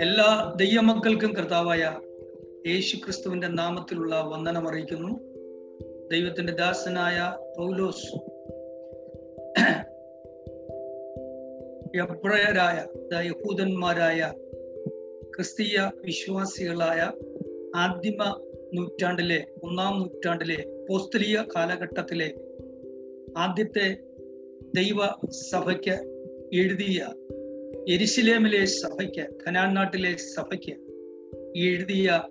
എല്ലാ ദൈവമക്കൾക്കും കർത്താവായ യേശു ക്രിസ്തുവിന്റെ നാമത്തിലുള്ള വന്ദനം അറിയിക്കുന്നു. ദൈവത്തിന്റെ ദാസനായ പൗലോസ് എബ്രയരായ യഹൂദന്മാരായ ക്രിസ്തീയ വിശ്വാസികളായ ആദിമ നൂറ്റാണ്ടിലെ ഒന്നാം നൂറ്റാണ്ടിലെ പോസ്തലീയ കാലഘട്ടത്തിലെ ആദ്യത്തെ ദൈവ സഭയ്ക്ക് എഴുതിയ എരിശിലേമിലെ സഭയ്ക്ക് ഖനാൻ നാട്ടിലെ സഭയ്ക്ക് എഴുതിയ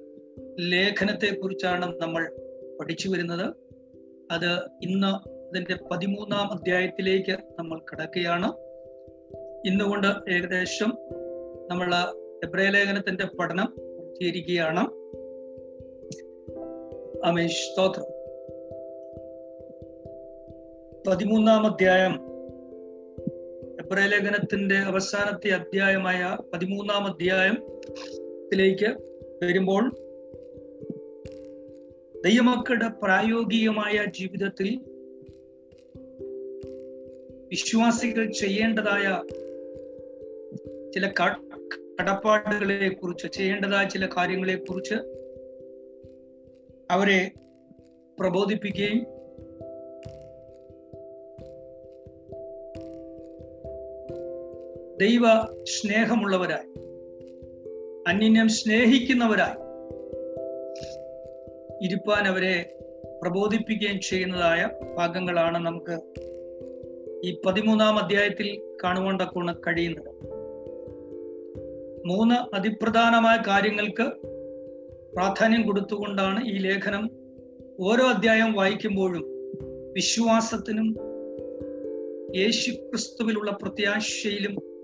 ലേഖനത്തെ കുറിച്ചാണ് നമ്മൾ പഠിച്ചു വരുന്നത്. അത് ഇന്ന് അതിന്റെ പതിമൂന്നാം അധ്യായത്തിലേക്ക് നമ്മൾ കിടക്കുകയാണ്. ഇന്നുകൊണ്ട് ഏകദേശം നമ്മൾ എബ്രയ ലേഖനത്തിന്റെ പഠനം പൂർത്തീകരിക്കുകയാണ്. അമേഷ് സ്തോത്രം. പതിമൂന്നാം അധ്യായം എബ്രയ ലേഖനത്തിന്റെ അവസാനത്തെ അധ്യായമായ പതിമൂന്നാം അധ്യായത്തിലേക്ക് വരുമ്പോൾ ദൈവമക്കളുടെ പ്രായോഗികമായ ജീവിതത്തിൽ വിശ്വാസികൾ ചെയ്യേണ്ടതായ ചില കടപ്പാടുകളെ കുറിച്ച് ചെയ്യേണ്ടതായ ചില കാര്യങ്ങളെ കുറിച്ച് അവരെ പ്രബോധിപ്പിക്കുകയും ദൈവ സ്നേഹമുള്ളവരായി. അന്യന്യം സ്നേഹിക്കുന്നവരായി. ഇരുപ്പാൻ അവരെ പ്രബോധിപ്പിക്കുകയും ചെയ്യുന്നതായ ഭാഗങ്ങളാണ് നമുക്ക് ഈ പതിമൂന്നാം അധ്യായത്തിൽ തക്കൊണ്ട് കഴിയുന്നത്. മൂന്ന് അതിപ്രധാനമായ കാര്യങ്ങൾക്ക് പ്രാധാന്യം കൊടുത്തുകൊണ്ടാണ് ഈ ലേഖനം ഓരോ അധ്യായം വായിക്കുമ്പോഴും വിശ്വാസത്തിനും യേശുക്രിസ്തുവിലുള്ള പ്രത്യാശയിലും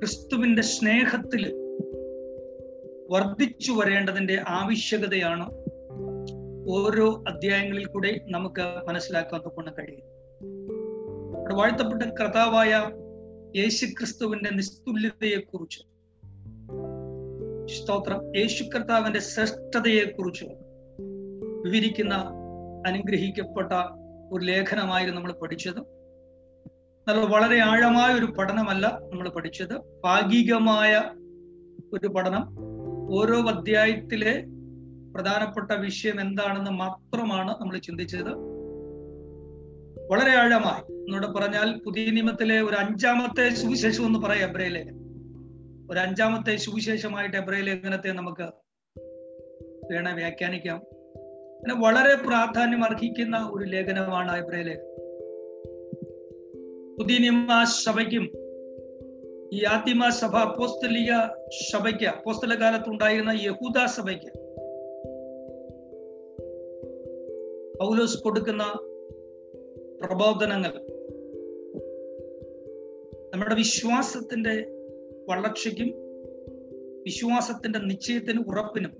ക്രിസ്തുവിന്റെ സ്നേഹത്തിൽ വർദ്ധിച്ചു വരേണ്ടതിന്റെ ആവശ്യകതയാണ് ഓരോ അധ്യായങ്ങളിൽ കൂടെ നമുക്ക് മനസ്സിലാക്കാൻ കൊണ്ട് കഴിയും അവിടെ വാഴ്ത്തപ്പെട്ട കർത്താവായ യേശു ക്രിസ്തുവിന്റെ നിസ്തുല്യതയെക്കുറിച്ച് സ്തോത്രം. യേശു കർത്താവിന്റെ ശ്രേഷ്ഠതയെക്കുറിച്ച് വിവരിക്കുന്ന അനുഗ്രഹിക്കപ്പെട്ട ഒരു ലേഖനമായിരുന്നു നമ്മൾ പഠിച്ചത്. എന്നാൽ വളരെ ആഴമായ ഒരു പഠനമല്ല നമ്മൾ പഠിച്ചത്. ഭാഗികമായ ഒരു പഠനം. ഓരോ അധ്യായത്തിലെ പ്രധാനപ്പെട്ട വിഷയം എന്താണെന്ന് മാത്രമാണ് നമ്മൾ ചിന്തിച്ചത്. വളരെ ആഴമായി. എന്നോട് പറഞ്ഞാൽ പുതിയ നിയമത്തിലെ ഒരു അഞ്ചാമത്തെ സുവിശേഷം എന്ന് പറയാം എബ്രേ ഒരു അഞ്ചാമത്തെ സുവിശേഷമായിട്ട് എബ്രേ നമുക്ക് വേണേ വ്യാഖ്യാനിക്കാം. അങ്ങനെ വളരെ പ്രാധാന്യം അർഹിക്കുന്ന ഒരു ലേഖനമാണ് എബ്രേ പുതിയ നിയമ സഭയ്ക്കും ഈ ആദിമ സഭ അപ്പോസ്തലിക സഭയ്ക്ക് അപ്പോസ്തല കാലത്ത് ഉണ്ടായിരുന്ന യഹൂദ സഭയ്ക്ക് പൗലോസ് കൊടുക്കുന്ന പ്രബോധനങ്ങൾ നമ്മുടെ വിശ്വാസത്തിന്റെ വളർച്ചയ്ക്കും വിശ്വാസത്തിന്റെ നിശ്ചയത്തിന് ഉറപ്പിനും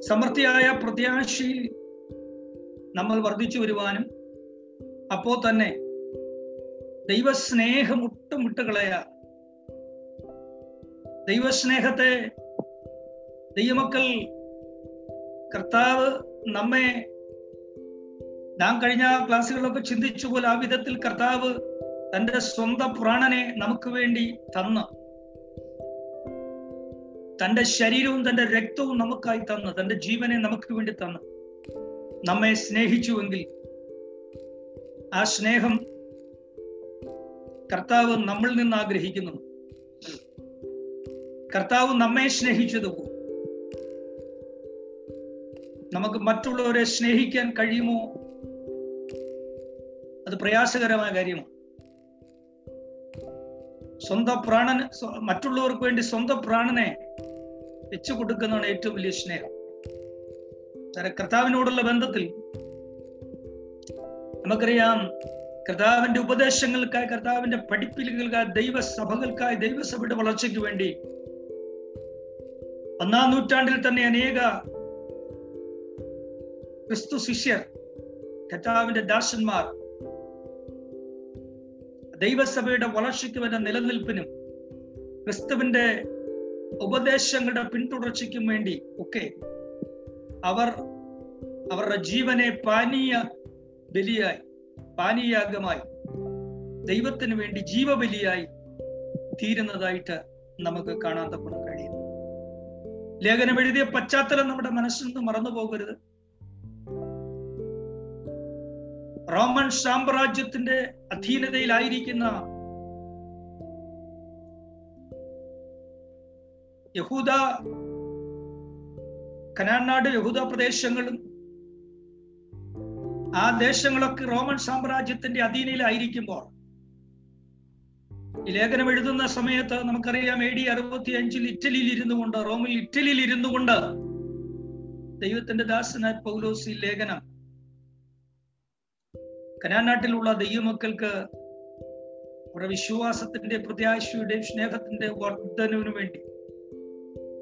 സമൃദ്ധിയായ പ്രത്യാശയിൽ നമ്മൾ വർദ്ധിച്ചു വരുവാനും അപ്പോ തന്നെ ദൈവസ്നേഹം ഒട്ടും വിട്ടുകളയ. ദൈവസ്നേഹത്തെ ദൈവമക്കൾ കർത്താവ് നമ്മെ നാം കഴിഞ്ഞ ക്ലാസ്സുകളിലൊക്കെ ചിന്തിച്ചു പോലെ ആ വിധത്തിൽ കർത്താവ് തന്റെ സ്വന്തം പ്രാണനെ നമുക്ക് വേണ്ടി തന്ന്. തന്റെ ശരീരവും തന്റെ രക്തവും നമുക്കായി തന്ന് തന്റെ ജീവനെ നമുക്ക് വേണ്ടി തന്ന്. നമ്മെ സ്നേഹിച്ചുവെങ്കിൽ ആ സ്നേഹം കർത്താവ് നമ്മളിൽ നിന്ന് ആഗ്രഹിക്കുന്നു. കർത്താവ് നമ്മെ സ്നേഹിച്ചതുപോലെ നമുക്ക് മറ്റുള്ളവരെ സ്നേഹിക്കാൻ കഴിയുമോ? അത് പ്രയാസകരമായ കാര്യമാണ്. സ്വന്തം പ്രാണൻ മറ്റുള്ളവർക്ക് വേണ്ടി സ്വന്തം പ്രാണനെ വെച്ചു കൊടുക്കുന്നതാണ് ഏറ്റവും വലിയ സ്നേഹം. കർത്താവിനോടുള്ള ബന്ധത്തിൽ നമുക്കറിയാം കർത്താവിന്റെ ഉപദേശങ്ങൾക്കായി കർത്താവിന്റെ പഠിപ്പിലുകൾക്കായി ദൈവസഭകൾക്കായി ദൈവസഭയുടെ വളർച്ചയ്ക്ക് വേണ്ടി ഒന്നാം നൂറ്റാണ്ടിൽ തന്നെ അനേക ക്രിസ്തു ശിഷ്യർ കർത്താവിന്റെ ദാസന്മാർ ദൈവസഭയുടെ വളർച്ചയ്ക്ക് എന്ന നിലനിൽപ്പിനും ക്രിസ്തുവിന്റെ ഉപദേശങ്ങളുടെ പിന്തുടർച്ചയ്ക്കും വേണ്ടി ഒക്കെ അവർ അവരുടെ ജീവനെ പാനീയ ബലിയായി പാനീയാഗമായി ദൈവത്തിന് വേണ്ടി ജീവബലിയായി തീരുന്നതായിട്ട് നമുക്ക് കാണാൻ തക്കണം കഴിയും. ലേഖനം എഴുതിയ പശ്ചാത്തലം നമ്മുടെ മനസ്സിൽ നിന്ന് മറന്നു പോകരുത്. റോമൻ സാമ്രാജ്യത്തിന്റെ അധീനതയിലായിരിക്കുന്ന യഹൂദ കനാനാട് യഹൂദ പ്രദേശങ്ങളും ആ ദേശങ്ങളൊക്കെ റോമൻ സാമ്രാജ്യത്തിന്റെ അധീനയിലായിരിക്കുമ്പോൾ. ഈ ലേഖനം എഴുതുന്ന സമയത്ത് നമുക്കറിയാം എ ഡി അറുപത്തി അഞ്ചിൽ ഇറ്റലിയിൽ ഇരുന്നു കൊണ്ട് റോമിൽ ഇറ്റലിയിൽ ഇരുന്നു കൊണ്ട് ദൈവത്തിന്റെ ദാസനായ പൗലോസ് ഈ ലേഖനം കനാനാട്ടിലുള്ള ദൈവമക്കൾക്ക് അവരുടെ വിശ്വാസത്തിന്റെ പ്രത്യാശയുടെ സ്നേഹത്തിന്റെ വർദ്ധനവിനു വേണ്ടി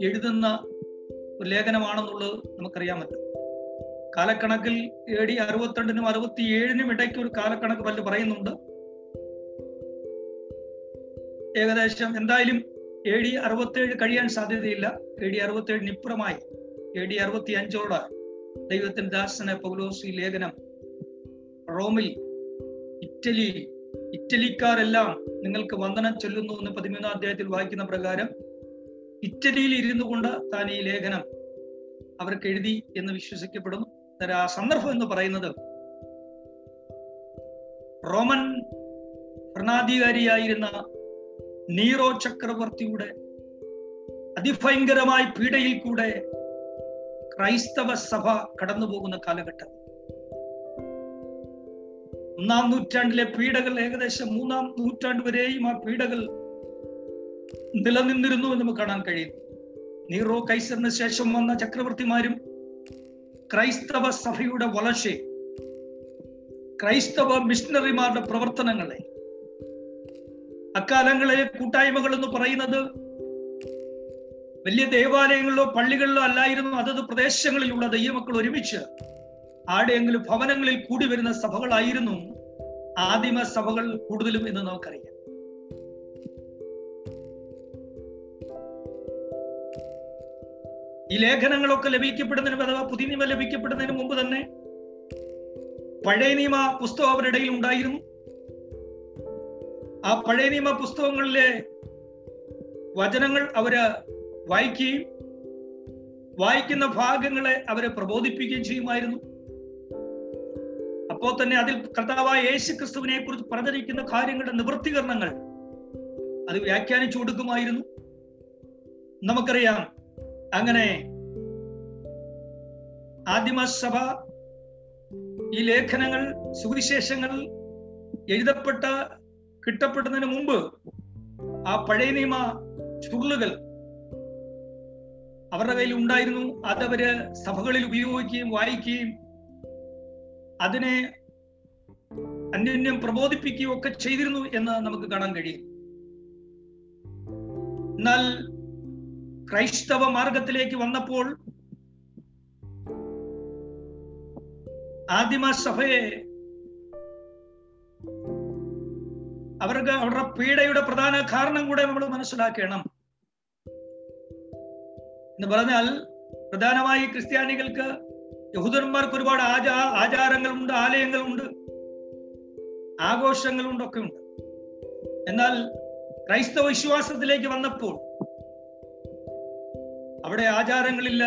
എഴുതുന്ന ഒരു ലേഖനമാണെന്നുള്ളത് നമുക്കറിയാമല്ലോ കാലക്കണക്കിൽ എ ഡി അറുപത്തിരണ്ടിനും അറുപത്തി ഏഴിനും ഇടയ്ക്ക് ഒരു കാലക്കണക്ക് പല്ല് പറയുന്നുണ്ട്. ഏകദേശം എന്തായാലും എ ഡി അറുപത്തേഴ് കഴിയാൻ സാധ്യതയില്ല. എ ഡി അറുപത്തേഴിന് ഇപ്പുറമായി. എ ഡി അറുപത്തി അഞ്ചോട് ദൈവത്തിന്റെ ദാസന പൗലോസി ലേഖനം റോമിൽ ഇറ്റലിയിൽ ഇറ്റലിക്കാരെല്ലാം നിങ്ങൾക്ക് വന്ദനം ചൊല്ലുന്നു എന്ന് പതിമൂന്നാം അധ്യായത്തിൽ വായിക്കുന്ന പ്രകാരം ഇറ്റലിയിൽ ഇരുന്നു കൊണ്ട് താൻ ഈ ലേഖനം അവർക്ക് എഴുതി എന്ന് വിശ്വസിക്കപ്പെടുന്നു. സന്ദർഭം എന്ന് പറയുന്നത് റോമൻ ഭരണാധികാരിയായിരുന്ന നീറോ ചക്രവർത്തിയുടെ അതിഭയങ്കരമായ പീഡയിൽ കൂടെ ക്രൈസ്തവ സഭ കടന്നു പോകുന്ന കാലഘട്ടം. ഒന്നാം നൂറ്റാണ്ടിലെ പീഡകൾ ഏകദേശം മൂന്നാം നൂറ്റാണ്ട് വരെയും ആ പീഡകൾ നിലനിന്നിരുന്നു എന്ന് നമുക്ക് കാണാൻ കഴിയും. നീറോ കൈസറിന് ശേഷം വന്ന ചക്രവർത്തിമാരും ക്രൈസ്തവ സഭയുടെ വളർച്ചയെ ക്രൈസ്തവ മിഷണറിമാരുടെ പ്രവർത്തനങ്ങളെ അക്കാലങ്ങളിലെ കൂട്ടായ്മകൾ എന്ന് പറയുന്നത് വലിയ ദേവാലയങ്ങളിലോ പള്ളികളിലോ അല്ലായിരുന്നു. അതത് പ്രദേശങ്ങളിലുള്ള ദൈവമക്കൾ ഒരുമിച്ച് ആടെയെങ്കിലും ഭവനങ്ങളിൽ കൂടി വരുന്ന സഭകളായിരുന്നു ആദിമ സഭകൾ കൂടുതലും എന്ന് നമുക്കറിയാം. ഈ ലേഖനങ്ങളൊക്കെ ലഭിക്കപ്പെടുന്നതിന് അഥവാ പുതിയ നിയമം ലഭിക്കപ്പെടുന്നതിന് മുമ്പ് തന്നെ പഴയ നിയമ പുസ്തകം അവരുടെ ഇടയിൽ ഉണ്ടായിരുന്നു. ആ പഴയ നിയമ പുസ്തകങ്ങളിലെ വചനങ്ങൾ അവർ വായിക്കുകയും വായിക്കുന്ന ഭാഗങ്ങളെ അവരെ പ്രബോധിപ്പിക്കുകയും ചെയ്യുമായിരുന്നു. അപ്പോൾ തന്നെ അതിൽ കർത്താവായ യേശു ക്രിസ്തുവിനെ കുറിച്ച് പ്രചരിക്കുന്ന കാര്യങ്ങളുടെ നിവൃത്തികരണങ്ങൾ അത് വ്യാഖ്യാനിച്ചു കൊടുക്കുമായിരുന്നു. നമുക്കറിയാം അങ്ങനെ ആദിമസഭ ഈ ലേഖനങ്ങൾ സുവിശേഷങ്ങൾ എഴുതപ്പെട്ട കിട്ടപ്പെടുന്നതിന് മുമ്പ് ആ പഴയ നിയമ ചുരുളുകൾ അവരുടെ കയ്യിൽ ഉണ്ടായിരുന്നു. അതവര് സഭകളിൽ ഉപയോഗിക്കുകയും വായിക്കുകയും അതിനെ അന്യോന്യം പ്രബോധിപ്പിക്കുകയും ഒക്കെ ചെയ്തിരുന്നു എന്ന് നമുക്ക് കാണാൻ കഴിയും. എന്നാൽ ക്രൈസ്തവ മാർഗത്തിലേക്ക് വന്നപ്പോൾ ആദിമ സഭയെ അവർക്ക് അവരുടെ പീഡയുടെ പ്രധാന കാരണം കൂടെ നമ്മൾ മനസ്സിലാക്കണം. എന്ന് പറഞ്ഞാൽ പ്രധാനമായി ക്രിസ്ത്യാനികൾക്ക് യഹൂദന്മാർക്ക് ഒരുപാട് ആചാ ആചാരങ്ങളുണ്ട് ആലയങ്ങളുണ്ട് ആഘോഷങ്ങളുണ്ട് ഒക്കെ ഉണ്ട് എന്നാൽ ക്രൈസ്തവ വിശ്വാസത്തിലേക്ക് വന്നപ്പോൾ അവിടെ ആചാരങ്ങളില്ല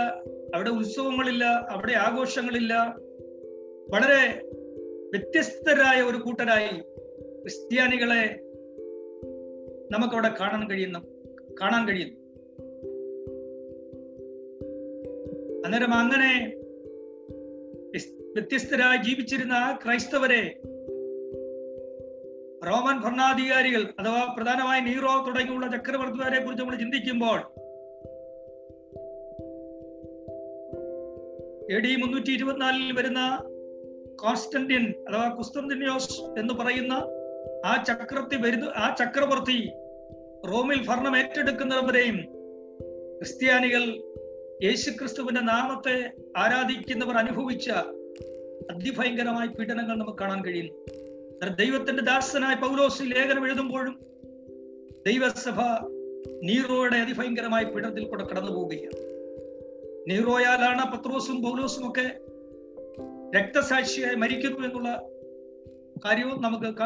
അവിടെ ഉത്സവങ്ങളില്ല അവിടെ ആഘോഷങ്ങളില്ല. വളരെ വ്യത്യസ്തരായ ഒരു കൂട്ടരായി ക്രിസ്ത്യാനികളെ നമുക്കവിടെ കാണാൻ കഴിയുന്ന കാണാൻ കഴിയുന്നു. അന്നേരം അങ്ങനെ വ്യത്യസ്തരായി ജീവിച്ചിരുന്ന ആ ക്രൈസ്തവരെ റോമൻ ഭരണാധികാരികൾ അഥവാ പ്രധാനമായി നീറോ തുടങ്ങിയുള്ള ചക്രവർത്തിമാരെ കുറിച്ച് നമ്മൾ ചിന്തിക്കുമ്പോൾ എ ഡി മുന്നൂറ്റി ഇരുപത്തിനാലിൽ വരുന്ന കോൺസ്റ്റന്റിൻ അഥവാ കുസ്തന്തിനിയോസ് എന്ന് പറയുന്ന ആ ചക്രവർത്തി വരുന്ന ആ ചക്രവർത്തി റോമിൽ ഭരണം ഏറ്റെടുക്കുന്നവരെയും ക്രിസ്ത്യാനികൾ യേശുക്രിസ്തുവിന്റെ നാമത്തെ ആരാധിക്കുന്നവർ അനുഭവിച്ച അതിഭയങ്കരമായ പീഡനങ്ങൾ നമുക്ക് കാണാൻ കഴിയുന്നു. ദൈവത്തിന്റെ ദാസനായ പൗലോസ് ലേഖനം എഴുതുമ്പോഴും ദൈവസഭ നീറോയുടെ അതിഭയങ്കരമായ പീഡനത്തിൽ കൂടെ കടന്നു പോവുകയാണ് നീറോയാലാണ് പത്രോസും പൗലോസും ഒക്കെ രക്തസാക്ഷിയായി മരിക്കുന്നു എന്നുള്ള കാര്യവും നമുക്ക്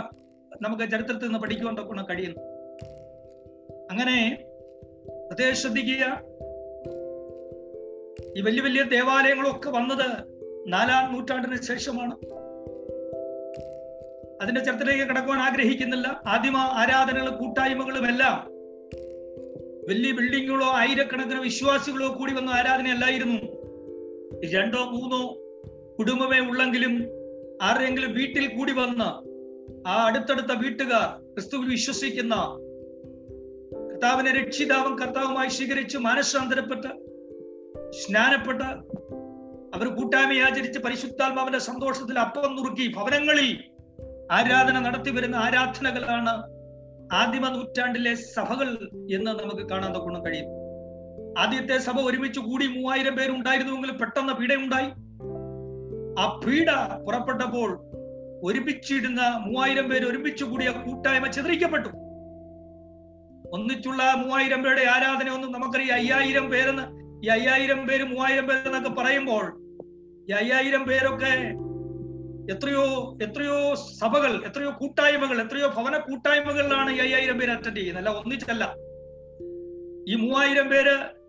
നമുക്ക് ചരിത്രത്തിൽ നിന്ന് പഠിക്കുകൊണ്ടൊക്കെ കൊണ്ട് കഴിയുന്നു. അങ്ങനെ പ്രത്യേകം ശ്രദ്ധിക്കുക ഈ വലിയ വലിയ ദേവാലയങ്ങളൊക്കെ വന്നത് നാലാം നൂറ്റാണ്ടിന് ശേഷമാണ്. അതിന്റെ ചരിത്രത്തിലേക്ക് കടക്കുവാൻ ആഗ്രഹിക്കുന്നില്ല. ആദിമ ആരാധനകളും കൂട്ടായ്മകളും എല്ലാം വലിയ ബിൽഡിങ്ങുകളോ ആയിരക്കണക്കിന് വിശ്വാസികളോ കൂടി വന്ന ആരാധനയല്ലായിരുന്നു. രണ്ടോ മൂന്നോ കുടുംബമേ ഉള്ളെങ്കിലും ആരെങ്കിലും വീട്ടിൽ കൂടി വന്ന ആ അടുത്തടുത്ത വീട്ടുകാർ ക്രിസ്തുവിൽ വിശ്വസിക്കുന്ന കർത്താവിനെ രക്ഷിതാവും കർത്താവുമായി സ്വീകരിച്ച് മാനസാന്തരപ്പെട്ട് സ്നാനപ്പെട്ട് അവർ കൂട്ടായ്മ ആചരിച്ച് പരിശുദ്ധാത്മാവിന്റെ സന്തോഷത്തിൽ അപ്പം നുറുക്കി ഭവനങ്ങളിൽ ആരാധന നടത്തി വരുന്ന ആരാധനകളാണ് ആദിമ നൂറ്റാണ്ടിലെ സഭകൾ എന്ന് നമുക്ക് കാണാൻ തൊക്കണം കഴിയും. ആദ്യത്തെ സഭ ഒരുമിച്ച് കൂടി മൂവായിരം പേരുണ്ടായിരുന്നുവെങ്കിൽ പെട്ടെന്ന് പീഡയുണ്ടായി. ആ പീഡ പുറപ്പെട്ടപ്പോൾ ഒരുമിച്ചിടുന്ന മൂവായിരം പേര് ഒരുമിച്ച് കൂടിയ കൂട്ടായ്മ ചിതറിക്കപ്പെട്ടു. ഒന്നിച്ചുള്ള മൂവായിരം പേരുടെ ആരാധന ഒന്നും നമുക്കറിയാം. അയ്യായിരം പേരെന്ന് ഈ അയ്യായിരം പേര് മൂവായിരം പേരെന്നൊക്കെ പറയുമ്പോൾ ഈ അയ്യായിരം പേരൊക്കെ എത്രയോ എത്രയോ സഭകൾ എത്രയോ കൂട്ടായ്മകൾ എത്രയോ ഭവന കൂട്ടായ്മകളിലാണ് ഈ അയ്യായിരം പേര് അറ്റൻഡ് ചെയ്യുന്നത്. അല്ല ഒന്നിച്ചല്ല. ഈ മൂവായിരം പേര്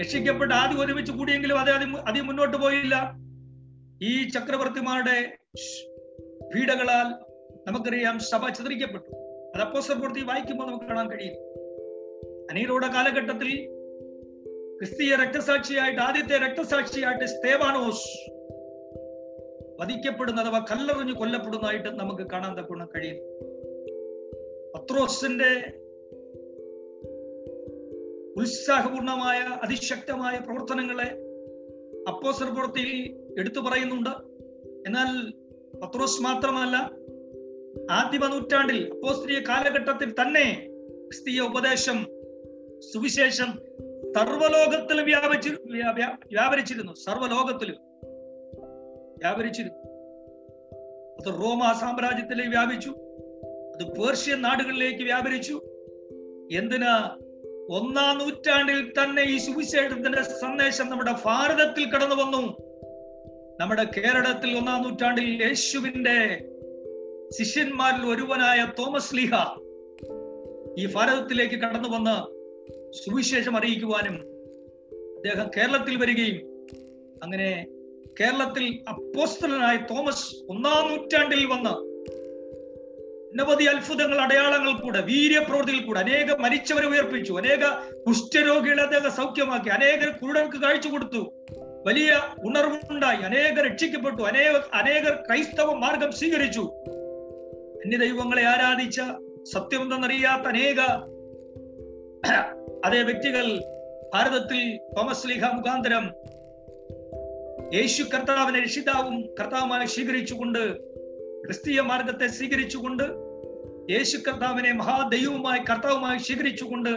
രക്ഷിക്കപ്പെട്ട് ആദ്യം ഒരുമിച്ച് കൂടിയെങ്കിലും അത് അധികം മുന്നോട്ട് പോയില്ല. ഈ ചക്രവർത്തിമാരുടെ പീഡകളാൽ നമുക്കറിയാം സഭ ചിതറിക്കപ്പെട്ടു. അത് അപ്പോസപ്പെടുത്തി വായിക്കുമ്പോൾ നമുക്ക് കാണാൻ കഴിയും. അനീറോടെ കാലഘട്ടത്തിൽ ക്രിസ്തീയ രക്തസാക്ഷിയായിട്ട് ആദ്യത്തെ രക്തസാക്ഷിയായിട്ട് സ്തേവാനോസ് വധിക്കപ്പെടുന്ന അഥവാ കല്ലെറിഞ്ഞ് കൊല്ലപ്പെടുന്നതായിട്ട് നമുക്ക് കാണാൻ തക്കണം കഴിയും? പത്രോസിന്റെ ഉത്സാഹപൂർണമായ അതിശക്തമായ പ്രവർത്തനങ്ങളെ അപ്പോസർ പ്രവൃത്തിയിൽ എടുത്തു പറയുന്നുണ്ട്. എന്നാൽ പത്രോസ് മാത്രമല്ല ആദിമ നൂറ്റാണ്ടിൽ അപ്പോസ്ത്രീയ കാലഘട്ടത്തിൽ തന്നെ ക്രിസ്തീയ ഉപദേശം സുവിശേഷം സർവലോകത്തിലും വ്യാപിച്ചു വ്യാ- വ്യാ- വ്യാപരിച്ചിരുന്നു. സർവലോകത്തിലും വ്യാപരിച്ചിരുന്നു. അത് റോമ സാമ്രാജ്യത്തിലേക്ക് വ്യാപിച്ചു. അത് പേർഷ്യൻ നാടുകളിലേക്ക് വ്യാപരിച്ചു. എന്തിനാ? ഒന്നാം നൂറ്റാണ്ടിൽ തന്നെ ഈ സുവിശേഷത്തിന്റെ സന്ദേശം നമ്മുടെ ഭാരതത്തിൽ കടന്നു വന്നു. നമ്മുടെ കേരളത്തിൽ ഒന്നാം നൂറ്റാണ്ടിൽ യേശുവിന്റെ ശിഷ്യന്മാരിൽ ഒരുവനായ തോമസ് ലീഹ ഈ ഭാരതത്തിലേക്ക് കടന്നു വന്ന് സുവിശേഷം അറിയിക്കുവാനും അദ്ദേഹം കേരളത്തിൽ വരികയും അങ്ങനെ കേരളത്തിൽ അപ്പോസ്തലനായ തോമസ് ഒന്നാം നൂറ്റാണ്ടിൽ വന്ന അനവധി അത്ഭുതങ്ങൾ അടയാളങ്ങൾ കൂടെ വീര്യപ്രവൃത്തിയിൽ കൂടെ അനേകം മരിച്ചവരെ ഉയർപ്പിച്ചു അനേക കുഷ്ഠരോഗികളെ അദ്ദേഹം സൗഖ്യമാക്കി അനേകർ കുരുടർക്ക് കാഴ്ച കൊടുത്തു വലിയ ഉണർവുണ്ടായി അനേകർ രക്ഷിക്കപ്പെട്ടു അനേക അനേകർ ക്രൈസ്തവ മാർഗം സ്വീകരിച്ചു. അന്യദൈവങ്ങളെ ആരാധിച്ച സത്യമെന്തെന്നറിയാത്ത അനേക അതേ വ്യക്തികൾ ഭാരതത്തിൽ തോമസ് ലീഹ മുഖാന്തരം യേശു കർത്താവിനെ രക്ഷിതാവും കർത്താവുമായി സ്വീകരിച്ചുകൊണ്ട് ക്രിസ്തീയ മാർഗത്തെ സ്വീകരിച്ചുകൊണ്ട് യേശു കർത്താവിനെ മഹാദൈവവുമായി കർത്താവുമായി സ്വീകരിച്ചുകൊണ്ട്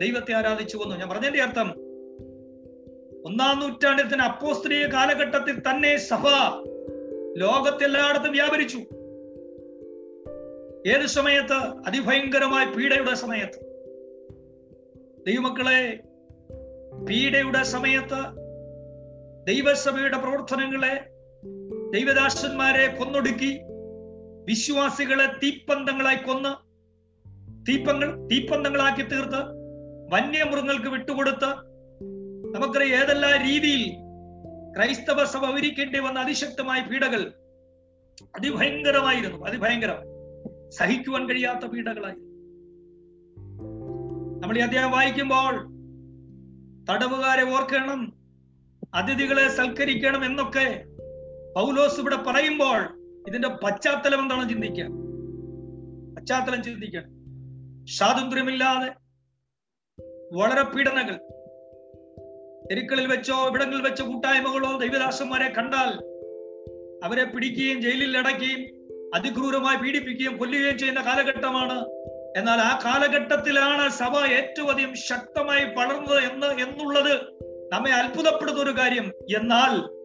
ദൈവത്തെ ആരാധിച്ചു വന്നു. ഞാൻ പറഞ്ഞതിന്റെ അർത്ഥം ഒന്നാം നൂറ്റാണ്ടിൽ തന്നെ അപ്പോസ്ത്രീയ കാലഘട്ടത്തിൽ തന്നെ സഭ ലോകത്തെല്ലായിടത്തും വ്യാപരിച്ചു. ഏത് സമയത്ത്? അതിഭയങ്കരമായ പീഡയുടെ സമയത്ത്. ദൈവമക്കളെ പീഡയുടെ സമയത്ത് ദൈവസഭയുടെ പ്രവർത്തനങ്ങളെ ദൈവദാസന്മാരെ കൊന്നൊടുക്കി വിശ്വാസികളെ തീപ്പന്തങ്ങളായി കൊന്ന് തീപ്പങ്ങൾ തീപ്പന്തങ്ങളാക്കി തീർത്ത് വന്യമൃഗങ്ങൾക്ക് വിട്ടുകൊടുത്ത് നമുക്കറിയാം ഏതെല്ലാം രീതിയിൽ ക്രൈസ്തവ സഭ ഒരുക്കേണ്ടി വന്ന അതിശക്തമായ പീഡകൾ അതിഭയങ്കരമായിരുന്നു. അതിഭയങ്കരം. സഹിക്കുവാൻ കഴിയാത്ത പീഡകളായി നമ്മൾ ഈ അധ്യായം വായിക്കുമ്പോൾ തടവുകാരെ ഓർക്കണം. അതിഥികളെ സൽക്കരിക്കണം എന്നൊക്കെ പൗലോസ് ഇവിടെ പറയുമ്പോൾ ഇതിന്റെ പശ്ചാത്തലം എന്താണ് ചിന്തിക്കുക പശ്ചാത്തലം ചിന്തിക്കണം. സ്വാതന്ത്ര്യമില്ലാതെ വളരെ പീഡനങ്ങൾ. തെരുക്കളിൽ വെച്ചോ ഇവിടങ്ങളിൽ വെച്ചോ കൂട്ടായ്മകളോ ദൈവദാസന്മാരെ കണ്ടാൽ അവരെ പിടിക്കുകയും ജയിലിൽ അടയ്ക്കുകയും അതിക്രൂരമായി പീഡിപ്പിക്കുകയും കൊല്ലുകയും ചെയ്യുന്ന കാലഘട്ടമാണ്. എന്നാൽ ആ കാലഘട്ടത്തിലാണ് സഭ ഏറ്റവും അധികം ശക്തമായി വളർന്നത് എന്ന് എന്നുള്ളത് നമ്മെ അത്ഭുതപ്പെടുന്ന ഒരു കാര്യം. എന്നാൽ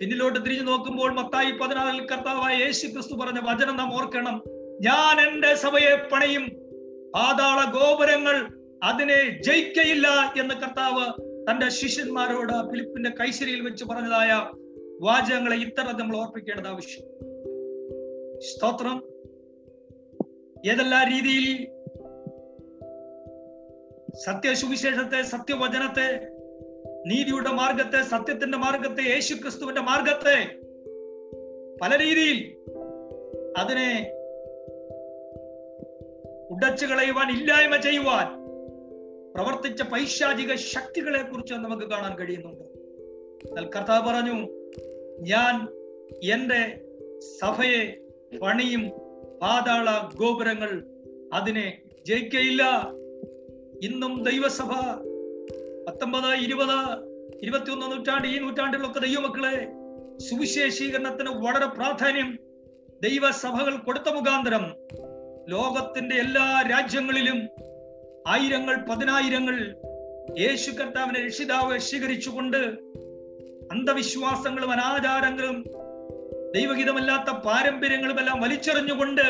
പിന്നിലോട്ട് തിരിഞ്ഞു നോക്കുമ്പോൾ മത്തായി പതിനാറിൽ കർത്താവായ യേശു ക്രിസ്തു പറഞ്ഞ വചനം നാം ഓർക്കണം. ഞാൻ എന്റെ സഭയെ പണയും. പാതാള ഗോപുരങ്ങൾ അതിനെ ജയിക്കയില്ല എന്ന് കർത്താവ് തന്റെ ശിഷ്യന്മാരോട് ഫിലിപ്പിന്റെ കൈശരിയിൽ വെച്ച് പറഞ്ഞതായ വാചകങ്ങളെ ഇത്തരം നമ്മൾ ഓർപ്പിക്കേണ്ടത് ആവശ്യം. സ്തോത്രം. ഏതെല്ലാ രീതിയിൽ സത്യ സുവിശേഷത്തെ സത്യവചനത്തെ നീതിയുടെ മാർഗത്തെ സത്യത്തിന്റെ മാർഗത്തെ യേശു ക്രിസ്തുവിന്റെ മാർഗത്തെ പല രീതിയിൽ അതിനെ ഉടച്ചു കളയുവാൻ ഇല്ലായ്മ ചെയ്യുവാൻ പ്രവർത്തിച്ച പൈശാചിക ശക്തികളെ കുറിച്ച് നമുക്ക് കാണാൻ കഴിയുന്നുണ്ട്. കർത്താവ് പറഞ്ഞു ഞാൻ എന്റെ സഭയെ പണിയും പാതാള ഗോപുരങ്ങൾ അതിനെ ജയിക്കയില്ല. ഇന്നും ദൈവസഭ പത്തൊമ്പത് ഇരുപത് ഇരുപത്തിയൊന്ന് നൂറ്റാണ്ട് ഈ നൂറ്റാണ്ടിലൊക്കെ ദൈവമക്കളെ സുവിശേഷീകരണത്തിന് വളരെ പ്രാധാന്യം ദൈവസഭകൾ കൊടുത്ത മുഖാന്തരം ലോകത്തിന്റെ എല്ലാ രാജ്യങ്ങളിലും ആയിരങ്ങൾ പതിനായിരങ്ങൾ യേശു കർത്താവിനെ രക്ഷിതാവ് സ്വീകരിച്ചുകൊണ്ട് അന്ധവിശ്വാസങ്ങളും അനാചാരങ്ങളും ദൈവഹിതമല്ലാത്ത പാരമ്പര്യങ്ങളും എല്ലാം വലിച്ചെറിഞ്ഞുകൊണ്ട്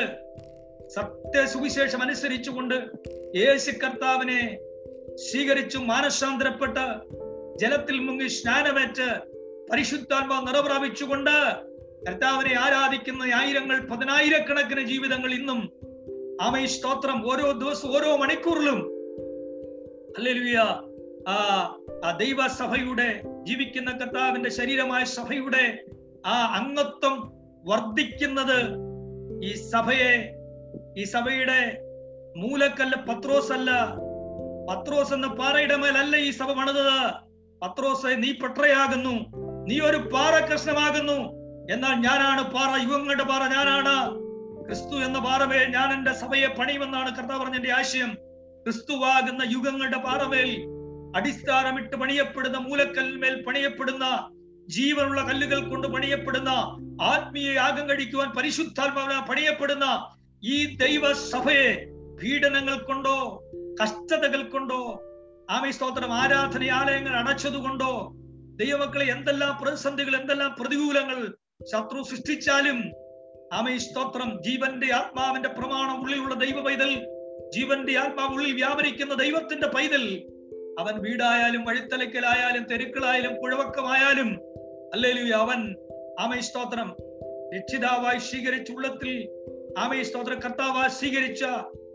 സത്യ സുവിശേഷം അനുസരിച്ചുകൊണ്ട് യേശു കർത്താവിനെ സ്വീകരിച്ചു മാനസാന്തരപ്പെട്ട് ജലത്തിൽ മുങ്ങി സ്നാനമേറ്റ് പരിശുദ്ധാത്മാ നിറപ്രാപിച്ചുകൊണ്ട് കർത്താവിനെ ആരാധിക്കുന്ന ആയിരങ്ങൾ പതിനായിരക്കണക്കിന് ജീവിതങ്ങൾ ഇന്നും ആമേ സ്തോത്രം ഓരോ ദിവസവും ഓരോ മണിക്കൂറിലും ഹല്ലേലൂയ. ആ ആ ദൈവസഭയുടെ ജീവിക്കുന്ന കർത്താവിന്റെ ശരീരമായ സഭയുടെ ആ അംഗത്വം വർദ്ധിക്കുന്നത് ഈ സഭയെ ഈ സഭയുടെ മൂലക്കല്ല പത്രോസല്ല പത്രോസ് എന്ന പാറയുടെ മേലല്ല ഈ സഭ പണിതത്. പത്രോസ് നീ പെട്രയാകുന്നു നീ ഒരു പാറ കൃഷ്ണമാകുന്നു എന്നാൽ ഞാനാണ് പാറ യുവങ്ങളുടെ പാറ ഞാനാണ്. ക്രിസ്തു എന്ന പാറമേൽ ഞാൻ എന്റെ സഭയെ പണിയുമെന്നാണ് കർത്താവ് പറഞ്ഞെന്റെ ആശയം. ക്രിസ്തുവാകുന്ന യുഗങ്ങളുടെ പാറമേൽ അടിസ്ഥാനമിട്ട് പണിയപ്പെടുന്ന മൂലക്കല്ലിന്മേൽ പണിയപ്പെടുന്ന ജീവനുള്ള കല്ലുകൾ കൊണ്ട് പണിയപ്പെടുന്ന ആത്മീയ യാഗം കഴിക്കുവാൻ പരിശുദ്ധാത്മാവിനാ പണിയപ്പെടുന്ന ഈ ദൈവ സഭയെ പീഡനങ്ങൾ കൊണ്ടോ കഷ്ടതകൾ കൊണ്ടോ ആമി സ്തോത്രം ആരാധനയാലയങ്ങൾ അടച്ചതുകൊണ്ടോ? ദൈവമക്കളെ എന്തെല്ലാം പ്രതിസന്ധികൾ എന്തെല്ലാം പ്രതികൂലങ്ങൾ ശത്രു സൃഷ്ടിച്ചാലും ആമേ സ്തോത്രം ജീവന്റെ ആത്മാവിന്റെ പ്രമാണം ഉള്ളിലുള്ള ദൈവ പൈതൽ ജീവന്റെ ആത്മാവ് ഉള്ളിൽ വ്യാപരിക്കുന്ന ദൈവത്തിന്റെ പൈതൽ അവൻ വീടായാലും വഴിത്തലക്കലായാലും തെരുക്കളായാലും കുഴവക്കമായാലും അല്ലേലു അവൻ ആമേ സ്തോത്രം രക്ഷിതാവായി സ്വീകരിച്ച ഉള്ളത്തിൽ ആമേ സ്തോത്രം കർത്താവായി സ്വീകരിച്ച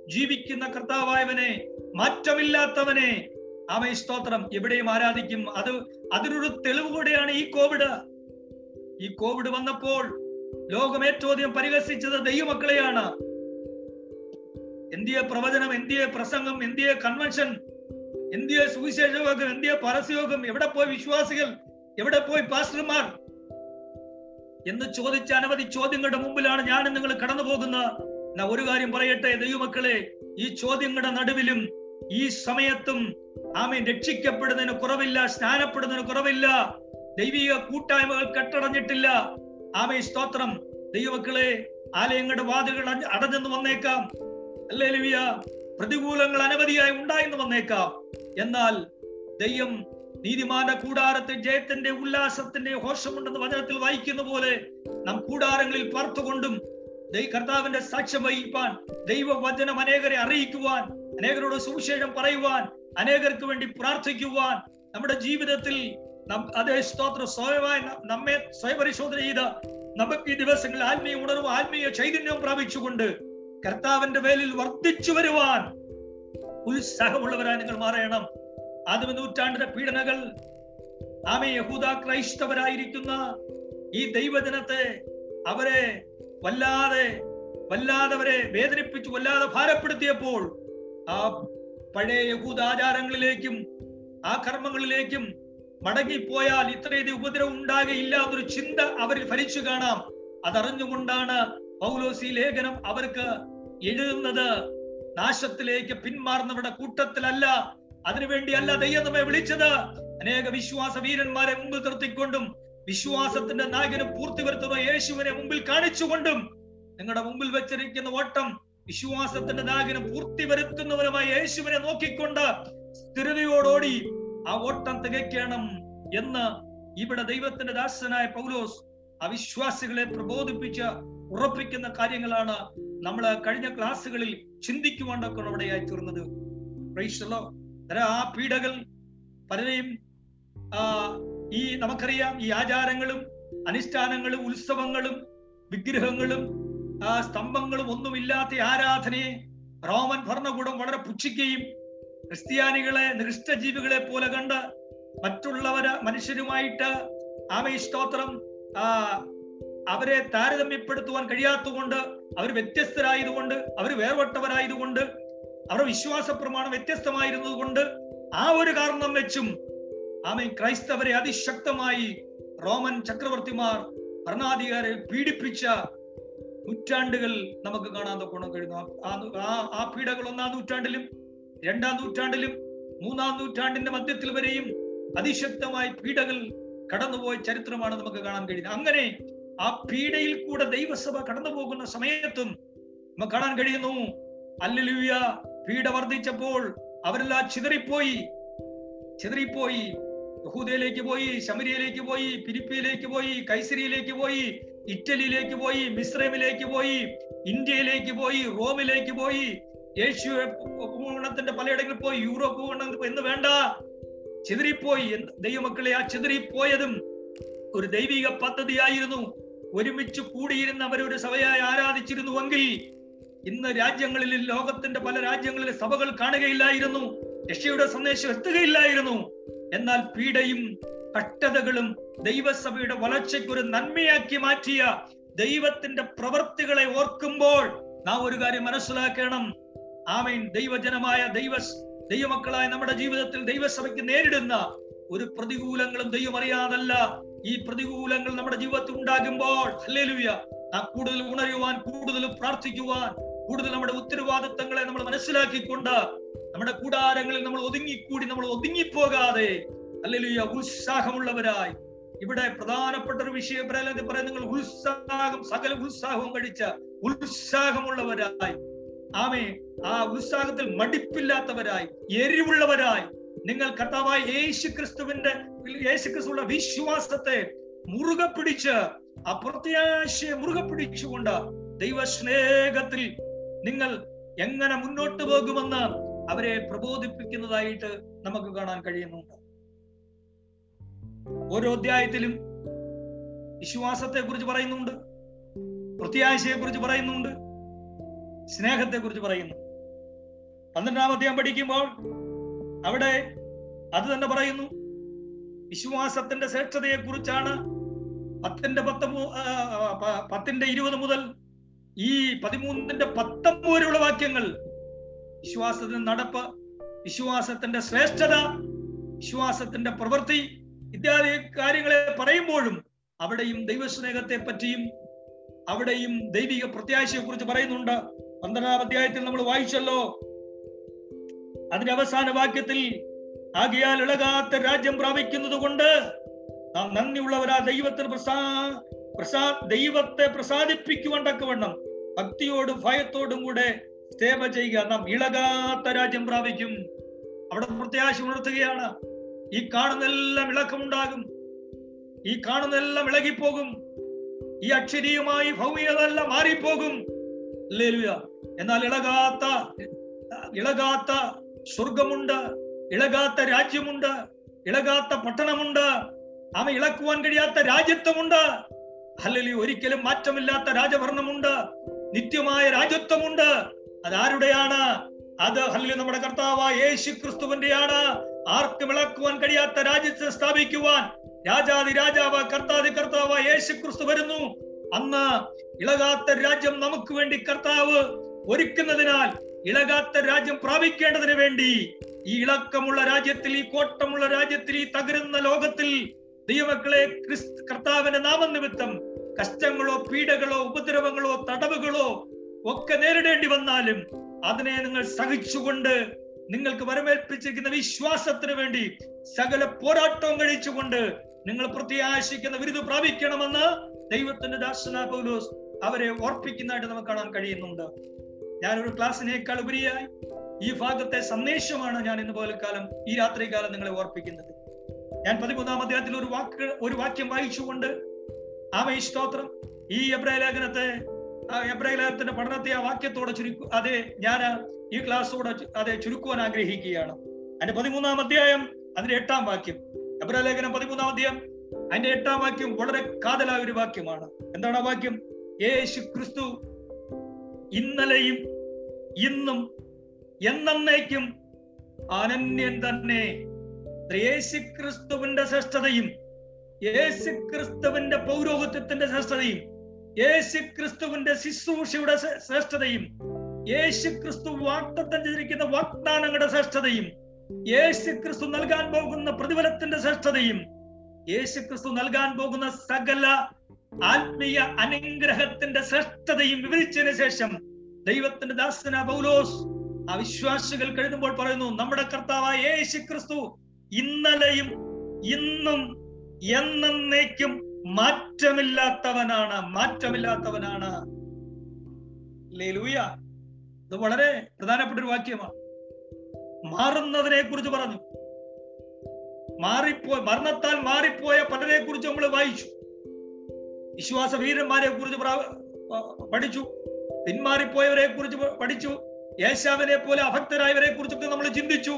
ജീവിക്കുന്ന കർത്താവായവനെ മാറ്റമില്ലാത്തവനെ. ആമേ സ്തോത്രം എവിടെയും ആരാധിക്കും. അത് അതിനൊരു തെളിവ് കൂടെയാണ് ഈ കോവിഡ്. ഈ കോവിഡ് വന്നപ്പോൾ ലോകം ഏറ്റവും അധികം പരിഹസിച്ചത് ദൈവമക്കളെയാണ്. എന്തിയ പ്രവചനം എന്തിയ പ്രസംഗം എന്തിയ കൺവെൻഷൻ എന്തിയ സുവിശേഷയോഗം എന്തിയ പരസ്യയോഗം എവിടെ പോയി വിശ്വാസികൾ എവിടെ പോയി പാസ്റ്റർമാർ? എന്ന് ചോദിച്ച അനവധി ചോദ്യങ്ങളുടെ മുമ്പിലാണ് ഞാൻ നിങ്ങൾ കടന്നു പോകുന്നത് എന്നാ ഒരു കാര്യം പറയട്ടെ ദൈവമക്കളെ ഈ ചോദ്യങ്ങളുടെ നടുവിലും ഈ സമയത്തും ആമെ രക്ഷിക്കപ്പെടുന്നതിന് കുറവില്ല സ്നാനപ്പെടുന്നതിന് കുറവില്ല ദൈവിക കൂട്ടായ്മകൾ കെട്ടടഞ്ഞിട്ടില്ല. ആമേ സ്തോത്രം. ദൈവമക്കളെ ആലയങ്ങളുടെ വാതിലുകൾ അട- അടഞ്ഞെന്ന് വന്നേക്കാം. അല്ലേ ലിവിയ പ്രതികൂലങ്ങൾ അനവധിയായി ഉണ്ടായെന്ന് വന്നേക്കാം. എന്നാൽ ദൈവം നീതിമാന കൂടാരത്തെ ജയത്തിന്റെ ഉല്ലാസത്തിന്റെ ഹോഷമുണ്ടെന്ന് വചനത്തിൽ വായിക്കുന്ന പോലെ നാം കൂടാരങ്ങളിൽ പാർത്തുകൊണ്ടും കർത്താവിന്റെ സാക്ഷ്യം വഹിക്കാൻ ദൈവവചനം അനേകരെ അറിയിക്കുവാൻ അനേകരോട് സുവിശേഷം പറയുവാൻ അനേകർക്ക് വേണ്ടി പ്രാർത്ഥിക്കുവാൻ നമ്മുടെ ജീവിതത്തിൽ അതേ സ്തോത്ര സ്വയമായി നമ്മെ സ്വയപരിശോധന ചെയ്ത് നമുക്ക് ഈ ദിവസങ്ങളിൽ ആത്മീയ ഉണർവ് ആത്മീയ ചൈതന്യവും പ്രാപിച്ചുകൊണ്ട് കർത്താവിന്റെ വേലിൽ വർദ്ധിച്ചു വരുവാൻ ഉത്സാഹമുള്ളവരായി നിങ്ങൾ മാറണം. ആദ്യ നൂറ്റാണ്ടിന്റെ പീഡനകൾ ആമേ യഹൂദ ക്രൈസ്തവരായിരിക്കുന്ന ഈ ദൈവജനത്തെ അവരെ വല്ലാതെ വല്ലാതെ അവരെ വേദനിപ്പിച്ചു വല്ലാതെ ഭാരപ്പെടുത്തിയപ്പോൾ ആ പഴയ യഹൂദ ആചാരങ്ങളിലേക്കും ആ കർമ്മങ്ങളിലേക്കും മടങ്ങിപ്പോയാൽ ഇത്രയധികം ഉപദ്രവം ഉണ്ടാകയില്ല എന്നൊരു ചിന്ത അവരിൽ ഫലിച്ചു കാണാം. അതറിഞ്ഞുകൊണ്ടാണ് പൗലോസി ലേഖനം അവർക്ക് എഴുതുന്നത്. നാശത്തിലേക്ക് പിന്മാറുന്നവരുടെ കൂട്ടത്തിലല്ല അതിനുവേണ്ടിയല്ല ദൈവം നമ്മെ വിളിച്ചത്. അനേക വിശ്വാസ വീരന്മാരെ മുമ്പിൽ നിർത്തിക്കൊണ്ടും വിശ്വാസത്തിന്റെ നായകനും പൂർത്തി വരുത്തുന്ന യേശുവിനെ മുമ്പിൽ കാണിച്ചുകൊണ്ടും നിങ്ങളുടെ മുമ്പിൽ വെച്ചിരിക്കുന്ന ഓട്ടം വിശ്വാസത്തിന്റെ നായകനും പൂർത്തി വരുത്തുന്നവരുമായ യേശുവിനെ നോക്കിക്കൊണ്ട് സ്ഥിരതയോടോടി ആ ഓട്ടം തികയ്ക്കണം എന്ന് ഇവിടെ ദൈവത്തിന്റെ ദാസനായ പൗലോസ് അവിശ്വാസികളെ പ്രബോധിപ്പിച്ച് ഉറപ്പിക്കുന്ന കാര്യങ്ങളാണ് നമ്മൾ കഴിഞ്ഞ ക്ലാസ്സുകളിൽ ചിന്തിക്കുവാണ്ടൊക്കെ അവിടെയായി തീർന്നത്. ആ പീഡകൾ പലരെയും ഈ നമുക്കറിയാം ഈ ആചാരങ്ങളും അനുഷ്ഠാനങ്ങളും ഉത്സവങ്ങളും വിഗ്രഹങ്ങളും സ്തംഭങ്ങളും ഒന്നുമില്ലാത്ത ആരാധനയെ റോമൻ ഭരണകൂടം വളരെ പുച്ഛിക്കുകയും ക്രിസ്ത്യാനികളെ നികൃഷ്ടജീവികളെ പോലെ കണ്ട് മറ്റുള്ളവര് മനുഷ്യരുമായിട്ട് ആമേ സ്തോത്രം അവരെ താരതമ്യപ്പെടുത്തുവാൻ കഴിയാത്തതുകൊണ്ട് അവർ വ്യത്യസ്തരായതുകൊണ്ട് അവർ വേർപെട്ടവരായതുകൊണ്ട് അവരുടെ വിശ്വാസ പ്രമാണം വ്യത്യസ്തമായിരുന്നതുകൊണ്ട് ആ ഒരു കാരണം വെച്ചും ആമേ ക്രൈസ്തവരെ അതിശക്തമായി റോമൻ ചക്രവർത്തിമാർ ഭരണാധികാരെ പീഡിപ്പിച്ച നൂറ്റാണ്ടുകൾ നമുക്ക് കാണാൻ തൊക്കണം കഴിയുന്നു. ആ- ആ- പീഡകൾ ഒന്നാം നൂറ്റാണ്ടിലും രണ്ടാം നൂറ്റാണ്ടിലും മൂന്നാം നൂറ്റാണ്ടിന്റെ മധ്യത്തിൽ വരെയും അതിശക്തമായി പീഡകൾ കടന്നുപോയ ചരിത്രമാണ് നമുക്ക് കാണാൻ കഴിയുന്നത്. അങ്ങനെ ആ പീഡയിൽ കൂടെ ദൈവസഭ കടന്നു പോകുന്ന സമയത്തും നമുക്ക് കാണാൻ കഴിയുന്നു. അല്ലലൂയ. പീഡ വർദ്ധിച്ചപ്പോൾ അവരെല്ലാം ചിതറിപ്പോയി. ചിതറിപ്പോയി. യഹൂദയിലേക്ക് പോയി ശമരിയയിലേക്ക് പോയി ഫിലിപ്പിയിലേക്ക് പോയി കൈസരിയിലേക്ക് പോയി ഇറ്റലിയിലേക്ക് പോയി മിശ്രമിലേക്ക് പോയി ഇന്ത്യയിലേക്ക് പോയി റോമിലേക്ക് പോയി ഏഷ്യ ഭൂഗണത്തിന്റെ പലയിടങ്ങളിൽ പോയി യൂറോപ്പ് ഭൂഖണ്ഡം എന്ന് വേണ്ട. ചിതറിപ്പോയി. എന്ത് ദൈവമക്കളെ ആ ചിതറിപ്പോയതും ഒരു ദൈവിക പദ്ധതിയായിരുന്നു. ഒരുമിച്ച് കൂടിയിരുന്ന അവരൊരു സഭയായി ആരാധിച്ചിരുന്നുവെങ്കിൽ ഇന്ന് രാജ്യങ്ങളിൽ ലോകത്തിന്റെ പല രാജ്യങ്ങളിലെ സഭകൾ കാണുകയില്ലായിരുന്നു. രക്ഷയുടെ സന്ദേശം എത്തുകയില്ലായിരുന്നു. എന്നാൽ പീഡയും കഷ്ടതകളും ദൈവസഭയുടെ വളർച്ചയ്ക്ക് ഒരു നന്മയാക്കി മാറ്റിയ ദൈവത്തിന്റെ പ്രവർത്തികളെ ഓർക്കുമ്പോൾ നാം ഒരു കാര്യം മനസ്സിലാക്കണം. ആമീൻ. ദൈവജനമായ ദൈവ ദൈവമക്കളായ നമ്മുടെ ജീവിതത്തിൽ ദൈവസഭയ്ക്ക് നേരിടുന്ന ഒരു പ്രതികൂലങ്ങളും ദൈവം അറിയാതല്ല. ഈ പ്രതികൂലങ്ങൾ നമ്മുടെ ജീവിതത്തിൽ ഉണ്ടാകുമ്പോൾ നാം കൂടുതൽ ഉണരുവാൻ കൂടുതൽ പ്രാർത്ഥിക്കുവാൻ കൂടുതൽ നമ്മുടെ ഉത്തരവാദിത്തങ്ങളെ നമ്മൾ മനസ്സിലാക്കിക്കൊണ്ട് നമ്മുടെ കൂടാരങ്ങളിൽ നമ്മൾ ഒതുങ്ങിക്കൂടി നമ്മൾ ഒതുങ്ങിപ്പോകാതെ അല്ലെങ്കിൽ ഉത്സാഹമുള്ളവരായി. ഇവിടെ പ്രധാനപ്പെട്ട ഒരു വിഷയം പറയാൻ നിങ്ങൾ ഉത്സാഹം സകല ഉത്സാഹവും കഴിച്ച ഉത്സാഹമുള്ളവരായി. ആമേ ആ ഉത്സാഹത്തിൽ മടിപ്പില്ലാത്തവരായി എരിവുള്ളവരായി. നിങ്ങൾ കർത്താവായ യേശു ക്രിസ്തുവിന്റെ യേശു ക്രിസ്തുവിന്റെ വിശ്വാസത്തെ മുറുകെ പിടിച്ച് ആ പ്രത്യാശയെ മുറുകെ പിടിച്ചുകൊണ്ട് ദൈവസ്നേഹത്തിൽ നിങ്ങൾ എങ്ങനെ മുന്നോട്ട് പോകുമെന്ന് അവരെ പ്രബോധിപ്പിക്കുന്നതായിട്ട് നമുക്ക് കാണാൻ കഴിയുന്നുണ്ട്. ഓരോ അധ്യായത്തിലും വിശ്വാസത്തെ കുറിച്ച് പറയുന്നുണ്ട് പ്രത്യാശയെ കുറിച്ച് പറയുന്നുണ്ട് സ്നേഹത്തെ കുറിച്ച് പറയുന്നു പന്ത്രണ്ടാം അധ്യായം പഠിക്കുമ്പോൾ അവിടെ അത് തന്നെ പറയുന്നു വിശ്വാസത്തിന്റെ ശ്രേഷ്ഠതയെ കുറിച്ചാണ് പത്തിന്റെ പത്ത് പത്തിന്റെ ഇരുപത് മുതൽ ഈ പതിമൂന്നിന്റെ പത്തൊമ്പത് വാക്യങ്ങൾ വിശ്വാസത്തിന്റെ നടപ്പ് വിശ്വാസത്തിന്റെ ശ്രേഷ്ഠത വിശ്വാസത്തിന്റെ പ്രവൃത്തി ഇത്യാദി കാര്യങ്ങളെ പറയുമ്പോഴും അവിടെയും ദൈവസ്നേഹത്തെ പറ്റിയും അവിടെയും ദൈവിക പ്രത്യാശയെ കുറിച്ച് പറയുന്നുണ്ട്. പന്ത്രണ്ടാം അധ്യായത്തിൽ നമ്മൾ വായിച്ചല്ലോ. അതിന്റെ അവസാന വാക്യത്തിൽ ആകിയാൽ ഇളകാത്ത രാജ്യം പ്രാപിക്കുന്നത് കൊണ്ട് നാം നന്ദിയുള്ളവരാ ദൈവത്തിന് പ്രസാ പ്രസാ ദൈവത്തെ പ്രസാദിപ്പിക്കുവാൻ തക്കവണ്ണം ഭക്തിയോടും ഭയത്തോടും കൂടെ സേവ ചെയ്യുക നാം. ഇളകാത്ത രാജ്യം പ്രാപിക്കും. അവിടെ പ്രത്യാശ ഉണർത്തുകയാണ്. ഈ കാണുന്നെല്ലാം ഇളക്കമുണ്ടാകും. ഈ കാണുന്നെല്ലാം ഇളകിപ്പോകും. ഈ അക്ഷരീയമായി ഭൗമികതെല്ലാം മാറിപ്പോകും. എന്നാൽ ഇളകാത്ത ഇളകാത്ത സ്വർഗമുണ്ട് ഇളകാത്ത രാജ്യമുണ്ട്. ഇളകാത്ത പട്ടണമുണ്ട്. അവ ഇളക്കുവാൻ കഴിയാത്ത രാജ്യത്വമുണ്ട്. അല്ലെങ്കിൽ ഒരിക്കലും മാറ്റമില്ലാത്ത രാജഭരണമുണ്ട്. നിത്യമായ രാജ്യത്വമുണ്ട്. അതാരുടെയാണ്? അത് ഹല്ലു നമ്മുടെ കർത്താവായ യേശു ക്രിസ്തുവിന്റെയാണ് ആർക്കും വിളക്കുവാൻ കഴിയാത്ത രാജ്യത്തെ സ്ഥാപിക്കുവാൻ രാജാതി രാജാവ് കർത്താതി കർത്താവ് യേശു ക്രിസ്തു വരുന്നു. അന്ന് ഇളകാത്ത രാജ്യം നമുക്ക് വേണ്ടി കർത്താവ് ഒരുക്കുന്നതിനാൽ ഇളകാത്ത രാജ്യം പ്രാപിക്കേണ്ടതിന് വേണ്ടി ഈ ഇളക്കമുള്ള രാജ്യത്തിൽ ഈ കോട്ടമുള്ള രാജ്യത്തിൽ ഈ തകരുന്ന ലോകത്തിൽ ദൈവക്കളെ ക്രിസ്തു കർത്താവിന്റെ നാമനിമിത്തം കഷ്ടങ്ങളോ പീഡകളോ ഉപദ്രവങ്ങളോ തടവുകളോ ഒക്കെ നേരിടേണ്ടി വന്നാലും അതിനെ നിങ്ങൾ സഹിച്ചുകൊണ്ട് നിങ്ങൾക്ക് വരമേൽപ്പിച്ചിരിക്കുന്ന വിശ്വാസത്തിന് വേണ്ടി സകല പോരാട്ടവും കഴിച്ചുകൊണ്ട് നിങ്ങൾ പ്രത്യാശിക്കുന്ന വിരുദ് പ്രാപിക്കണമെന്ന് ദൈവത്തിന്റെ ദാസന പൗലോസ് അവരെ ഓർപ്പിക്കുന്നതായിട്ട് നമുക്ക് കാണാൻ കഴിയുന്നുണ്ട്. ഞാനൊരു ക്ലാസ്സിനേക്കാൾ ഉപരിയായി ഈ ഭാഗത്തെ സന്ദേശമാണ് ഞാൻ ഇന്ന് പോലെ കാലം ഈ രാത്രി കാലം നിങ്ങളെ ഓർപ്പിക്കുന്നത്. ഞാൻ പതിമൂന്നാം അധ്യായത്തിൽ ഒരു വാക്ക് ഒരു വാക്യം വായിച്ചുകൊണ്ട് ആമേ സ്തോത്രം. ഈ എബ്രായ ലേഖനത്തെ ലേഖനത്തിന്റെ പഠനത്തെ ആ വാക്യത്തോടെ ചുരുക്കു അതെ ഞാൻ ഈ ക്ലാസ്സോടെ അതെ ചുരുക്കുവാൻ ആഗ്രഹിക്കുകയാണ്. അതിന്റെ പതിമൂന്നാം അധ്യായം അതിന്റെ എട്ടാം വാക്യം. എബ്രഹലേഖനം പതിമൂന്നാം അധ്യായം അതിന്റെ എട്ടാം വാക്യം വളരെ കാതലായ ഒരു വാക്യമാണ്. എന്താണ് ആ വാക്യം? യേശു ക്രിസ്തു ഇന്നലെയും ഇന്നും എന്നേക്കും അനന്യൻ തന്നെ. യേശുക്രിസ്തുവിന്റെ ശ്രേഷ്ഠതയും യേശുക്രിസ്തുവിന്റെ പൗരോഹിത്യത്തിന്റെ ശ്രേഷ്ഠതയും യേശുക്രിസ്തുവിന്റെ ശുശ്രൂഷയുടെ ശ്രേഷ്ഠതയും യേശു ക്രിസ്തു വാക്തത്വം ചെയ്തിരിക്കുന്ന വാഗ്ദാനങ്ങളുടെ ശ്രേഷ്ഠതയും യേശു ക്രിസ്തു നൽകാൻ പോകുന്ന പ്രതിഫലത്തിന്റെ ശ്രേഷ്ഠതയും യേശു ക്രിസ്തു നൽകാൻ പോകുന്ന സകല ആത്മീയ അനുഗ്രഹത്തിന്റെ ശ്രേഷ്ഠതയും വിവരിച്ചതിന് ശേഷം ദൈവത്തിന്റെ ദാസന പൗലോസ് ആ വിശ്വാസികൾ കഴുതുമ്പോൾ പറയുന്നു നമ്മുടെ കർത്താവായ യേശു ക്രിസ്തു ഇന്നലെയും ഇന്നും എന്നേക്കും മാറ്റമില്ലാത്തവനാണ് മാറ്റമില്ലാത്തവനാണ്. ലേലൂയ ഇത് വളരെ പ്രധാനപ്പെട്ട ഒരു വാക്യമാണ്. മാറുന്നതിനെ കുറിച്ച് പറഞ്ഞു. മാറിപ്പോ മരണത്താൽ മാറിപ്പോയ പലരെ കുറിച്ച് നമ്മൾ വായിച്ചു. വിശ്വാസ വീരന്മാരെ കുറിച്ച് പഠിച്ചു. പിന്മാറിപ്പോയവരെ കുറിച്ച് പഠിച്ചു. യേശാവിനെ പോലെ അഭക്തരായവരെ കുറിച്ചൊക്കെ നമ്മൾ ചിന്തിച്ചു.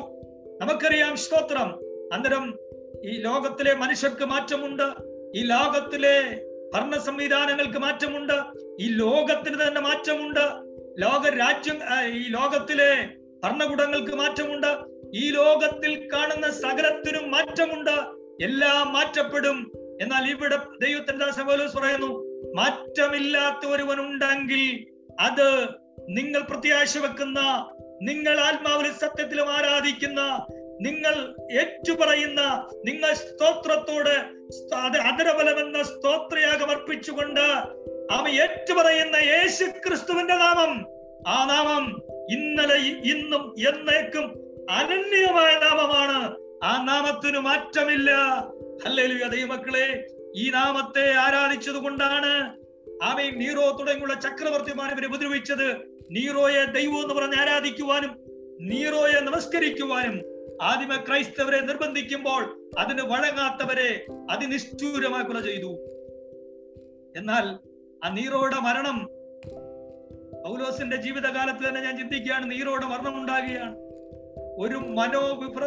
നമുക്കറിയാം സ്തോത്രം. അന്നേരം ഈ ലോകത്തിലെ മനുഷ്യർക്ക് മാറ്റമുണ്ട്. ഈ ലോകത്തിലെ ഭരണ സംവിധാനങ്ങൾക്ക് മാറ്റമുണ്ട്. ഈ ലോകത്തിന് തന്നെ മാറ്റമുണ്ട്. ലോക രാജ്യം ഈ ലോകത്തിലെ ഭരണകൂടങ്ങൾക്ക് മാറ്റമുണ്ട്. ഈ ലോകത്തിൽ കാണുന്ന സകലത്തിനും മാറ്റമുണ്ട്. എല്ലാം മാറ്റപ്പെടും. എന്നാൽ ഇവിടെ ദൈവത്തിന്റെ ദാസൻ പറയുന്നു മാറ്റമില്ലാത്ത ഒരുവൻ ഉണ്ടെങ്കിൽ അത് നിങ്ങൾ പ്രത്യാശ വെക്കുന്ന നിങ്ങൾ ആത്മാവിലും സത്യത്തിലും ആരാധിക്കുന്ന നിങ്ങൾ ഏറ്റുപറയുന്ന നിങ്ങൾ സ്തോത്രത്തോട് അതിരബലമെന്ന അത് അതരബലമെന്ന സ്തോത്രയാഗം അർപ്പിച്ചുകൊണ്ട് അവ ഏറ്റുപറയുന്ന യേശു ക്രിസ്തുവിന്റെ നാമം. ആ നാമം ഇന്നലെ ഇന്നും എന്നേക്കും അനന്യമായ നാമമാണ്. ആ നാമത്തിന് മാറ്റമില്ല. ഹല്ലേലൂയ ദൈവമക്കളെ ഈ നാമത്തെ ആരാധിച്ചത് കൊണ്ടാണ് ആമയും നീറോ തുടങ്ങിയുള്ള ചക്രവർത്തിമാർ ഇവരെ ഉപദ്രവിച്ചത്. നീറോയെ ദൈവം എന്ന് പറഞ്ഞ് ആരാധിക്കുവാനും നീറോയെ നമസ്കരിക്കുവാനും ആദിമ ക്രൈസ്തവരെ നിർബന്ധിക്കുമ്പോൾ അതിന് വഴങ്ങാത്തവരെ അതിനിഷ്ഠൂരമായി കൊല ചെയ്തു. എന്നാൽ ആ നീറോയുടെ മരണം പൗലോസിന്റെ ജീവിതകാലത്ത് തന്നെ ഞാൻ ചിന്തിക്കുകയാണ് നീറോയുടെ മരണം ഉണ്ടാകുകയാണ്. ഒരു മനോവിഭ്ര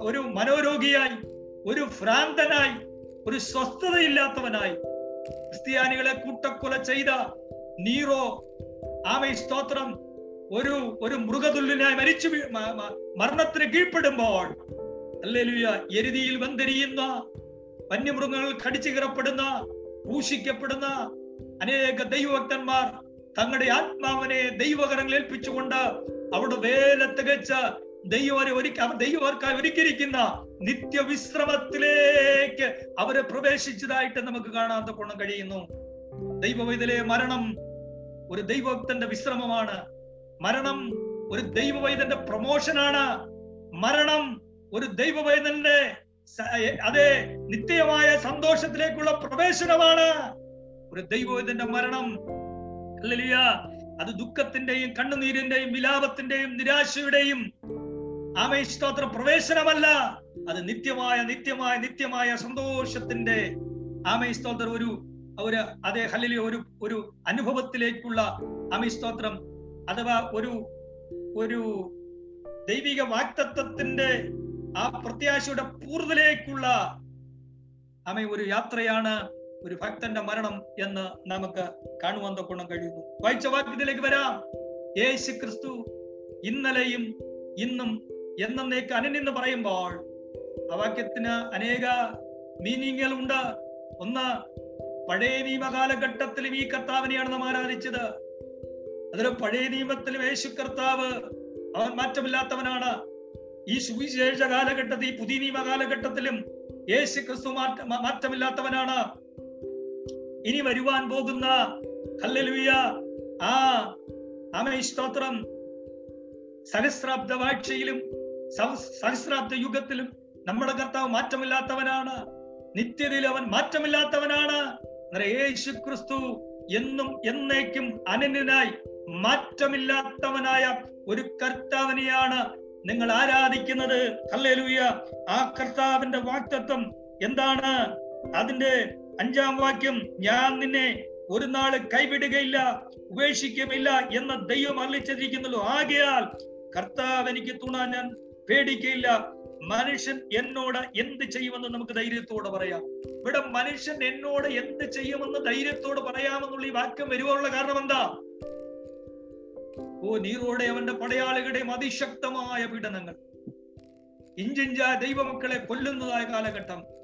ഒരു മനോരോഗിയായി ഒരു ഭ്രാന്തനായി ഒരു സ്വസ്ഥതയില്ലാത്തവനായി ക്രിസ്ത്യാനികളെ കൂട്ടക്കൊല ചെയ്ത നീറോ ആമേ സ്തോത്രം ഒരു ഒരു മൃഗതുല്യനായി മരിച്ചു മരണത്തിന് കീഴ്പ്പെടുമ്പോൾ അല്ലെലുയ എരുതിയിൽ വന്തെരിയുന്ന വന്യമൃഗങ്ങൾ കടിച്ചു കീറപ്പെടുന്ന ക്രൂശിക്കപ്പെടുന്ന അനേക ദൈവഭക്തന്മാർ തങ്ങളുടെ ആത്മാവിനെ ദൈവകരങ്ങളിൽ ഏൽപ്പിച്ചുകൊണ്ട് അവിടെ വേല തികച്ച ദൈവരെ ഒരുക്ക ദൈവർക്കായി ഒരുക്കിയിരിക്കുന്ന നിത്യവിശ്രമത്തിലേക്ക് അവരെ പ്രവേശിച്ചതായിട്ട് നമുക്ക് കാണാത്ത കൊണ്ടും കഴിയുന്നു. ദൈവവൈതലെ മരണം ഒരു ദൈവഭക്തന്റെ വിശ്രമമാണ്. മരണം ഒരു ദൈവവൈദന്റെ പ്രൊമോഷനാണ്. മരണം ഒരു ദൈവവൈദന്റെ അതെ നിത്യമായ സന്തോഷത്തിലേക്കുള്ള പ്രവേശനമാണ്. ഒരു ദൈവവൈദന്റെ മരണം. ഹല്ലേലൂയ. അത് ദുഃഖത്തിന്റെയും കണ്ണുനീരിന്റെയും വിലാപത്തിന്റെയും നിരാശയുടെയും ആമേ സ്തോത്ര പ്രവേശനമല്ല. അത് നിത്യമായ നിത്യമായ നിത്യമായ സന്തോഷത്തിന്റെ ആമേ സ്തോത്രം ഒരു ഒരു അതേ ഹല്ലേലൂയ ഒരു ഒരു അനുഭവത്തിലേക്കുള്ള ആമേ സ്തോത്രം അഥവാ ഒരു ഒരു ദൈവിക വാക്തത്വത്തിന്റെ ആ പ്രത്യാശയുടെ പൂർവത്തിലേക്കുള്ള ആമേ ഒരു യാത്രയാണ് ഒരു ഭക്തന്റെ മരണം എന്ന് നമുക്ക് കാണുവാൻ തൊക്കണം കഴിയുന്നു. വായിച്ച വാക്യത്തിലേക്ക് വരാം. യേശു ക്രിസ്തു ഇന്നലെയും ഇന്നും എന്നേക്ക് അനന്യെന്ന് പറയുമ്പോൾ ആ വാക്യത്തിന് അനേക മീനിങ്ങുകൾ ഉണ്ട്. ഒന്ന് പഴയ നിയമകാലഘട്ടത്തിലും ഈ കർത്താവിനെയാണ് നാം ആരാധിച്ചത്. അതിൽ പഴയ നിയമത്തിൽ യേശു കർത്താവ് അവൻ മാറ്റമില്ലാത്തവനാണ്. ഈ സുവിശേഷ കാലഘട്ടത്തിൽ ഈ പുതിയ നിയമ കാലഘട്ടത്തിലും യേശു ക്രിസ്തു മാറ്റ മാറ്റമില്ലാത്തവനാണ്. ഇനി വരുവാൻ പോകുന്ന ഹല്ലേലൂയ ആ ആമേ സഹസ്രാബ്ദ വാഴ്ചയിലും സഹ- സഹസ്രാബ്ദ യുഗത്തിലും നമ്മുടെ കർത്താവ് മാറ്റമില്ലാത്തവനാണ്. നിത്യതയിൽ അവൻ മാറ്റമില്ലാത്തവനാണ്. യേശു ക്രിസ്തു എന്നും എന്നേക്കും അനന്യനായി മാറ്റമില്ലാത്തവനായ ഒരു കർത്താവിനെയാണ് നിങ്ങൾ ആരാധിക്കുന്നത്. ഹല്ലേലൂയ. ആ കർത്താവിന്റെ വാക്തത്വം എന്താണ്? അതിന്റെ അഞ്ചാം വാക്യം ഞാൻ നിന്നെ ഒരു നാൾ കൈവിടുകയില്ല ഉപേക്ഷിക്കുമില്ല എന്ന ദൈവം അറിയിച്ചിരിക്കുന്നല്ലോ ആകയാൽ കർത്താവ് എനിക്ക് തുണ ഞാൻ പേടിക്കയില്ല. മനുഷ്യൻ എന്നോട് എന്ത് ചെയ്യുമെന്ന് നമുക്ക് ധൈര്യത്തോടെ പറയാം. ഇവിടെ മനുഷ്യൻ എന്നോട് എന്ത് ചെയ്യുമെന്ന് ധൈര്യത്തോട് പറയാമെന്നുള്ള ഈ വാക്യം വരുവാനുള്ള കാരണം എന്താ? ഓ നീറോടെ അവന്റെ പടയാളികളുടെയും അതിശക്തമായ പീഡനങ്ങൾ. ഇഞ്ചിഞ്ച ദൈവമക്കളെ കൊല്ലുന്നതായ കാലഘട്ടം.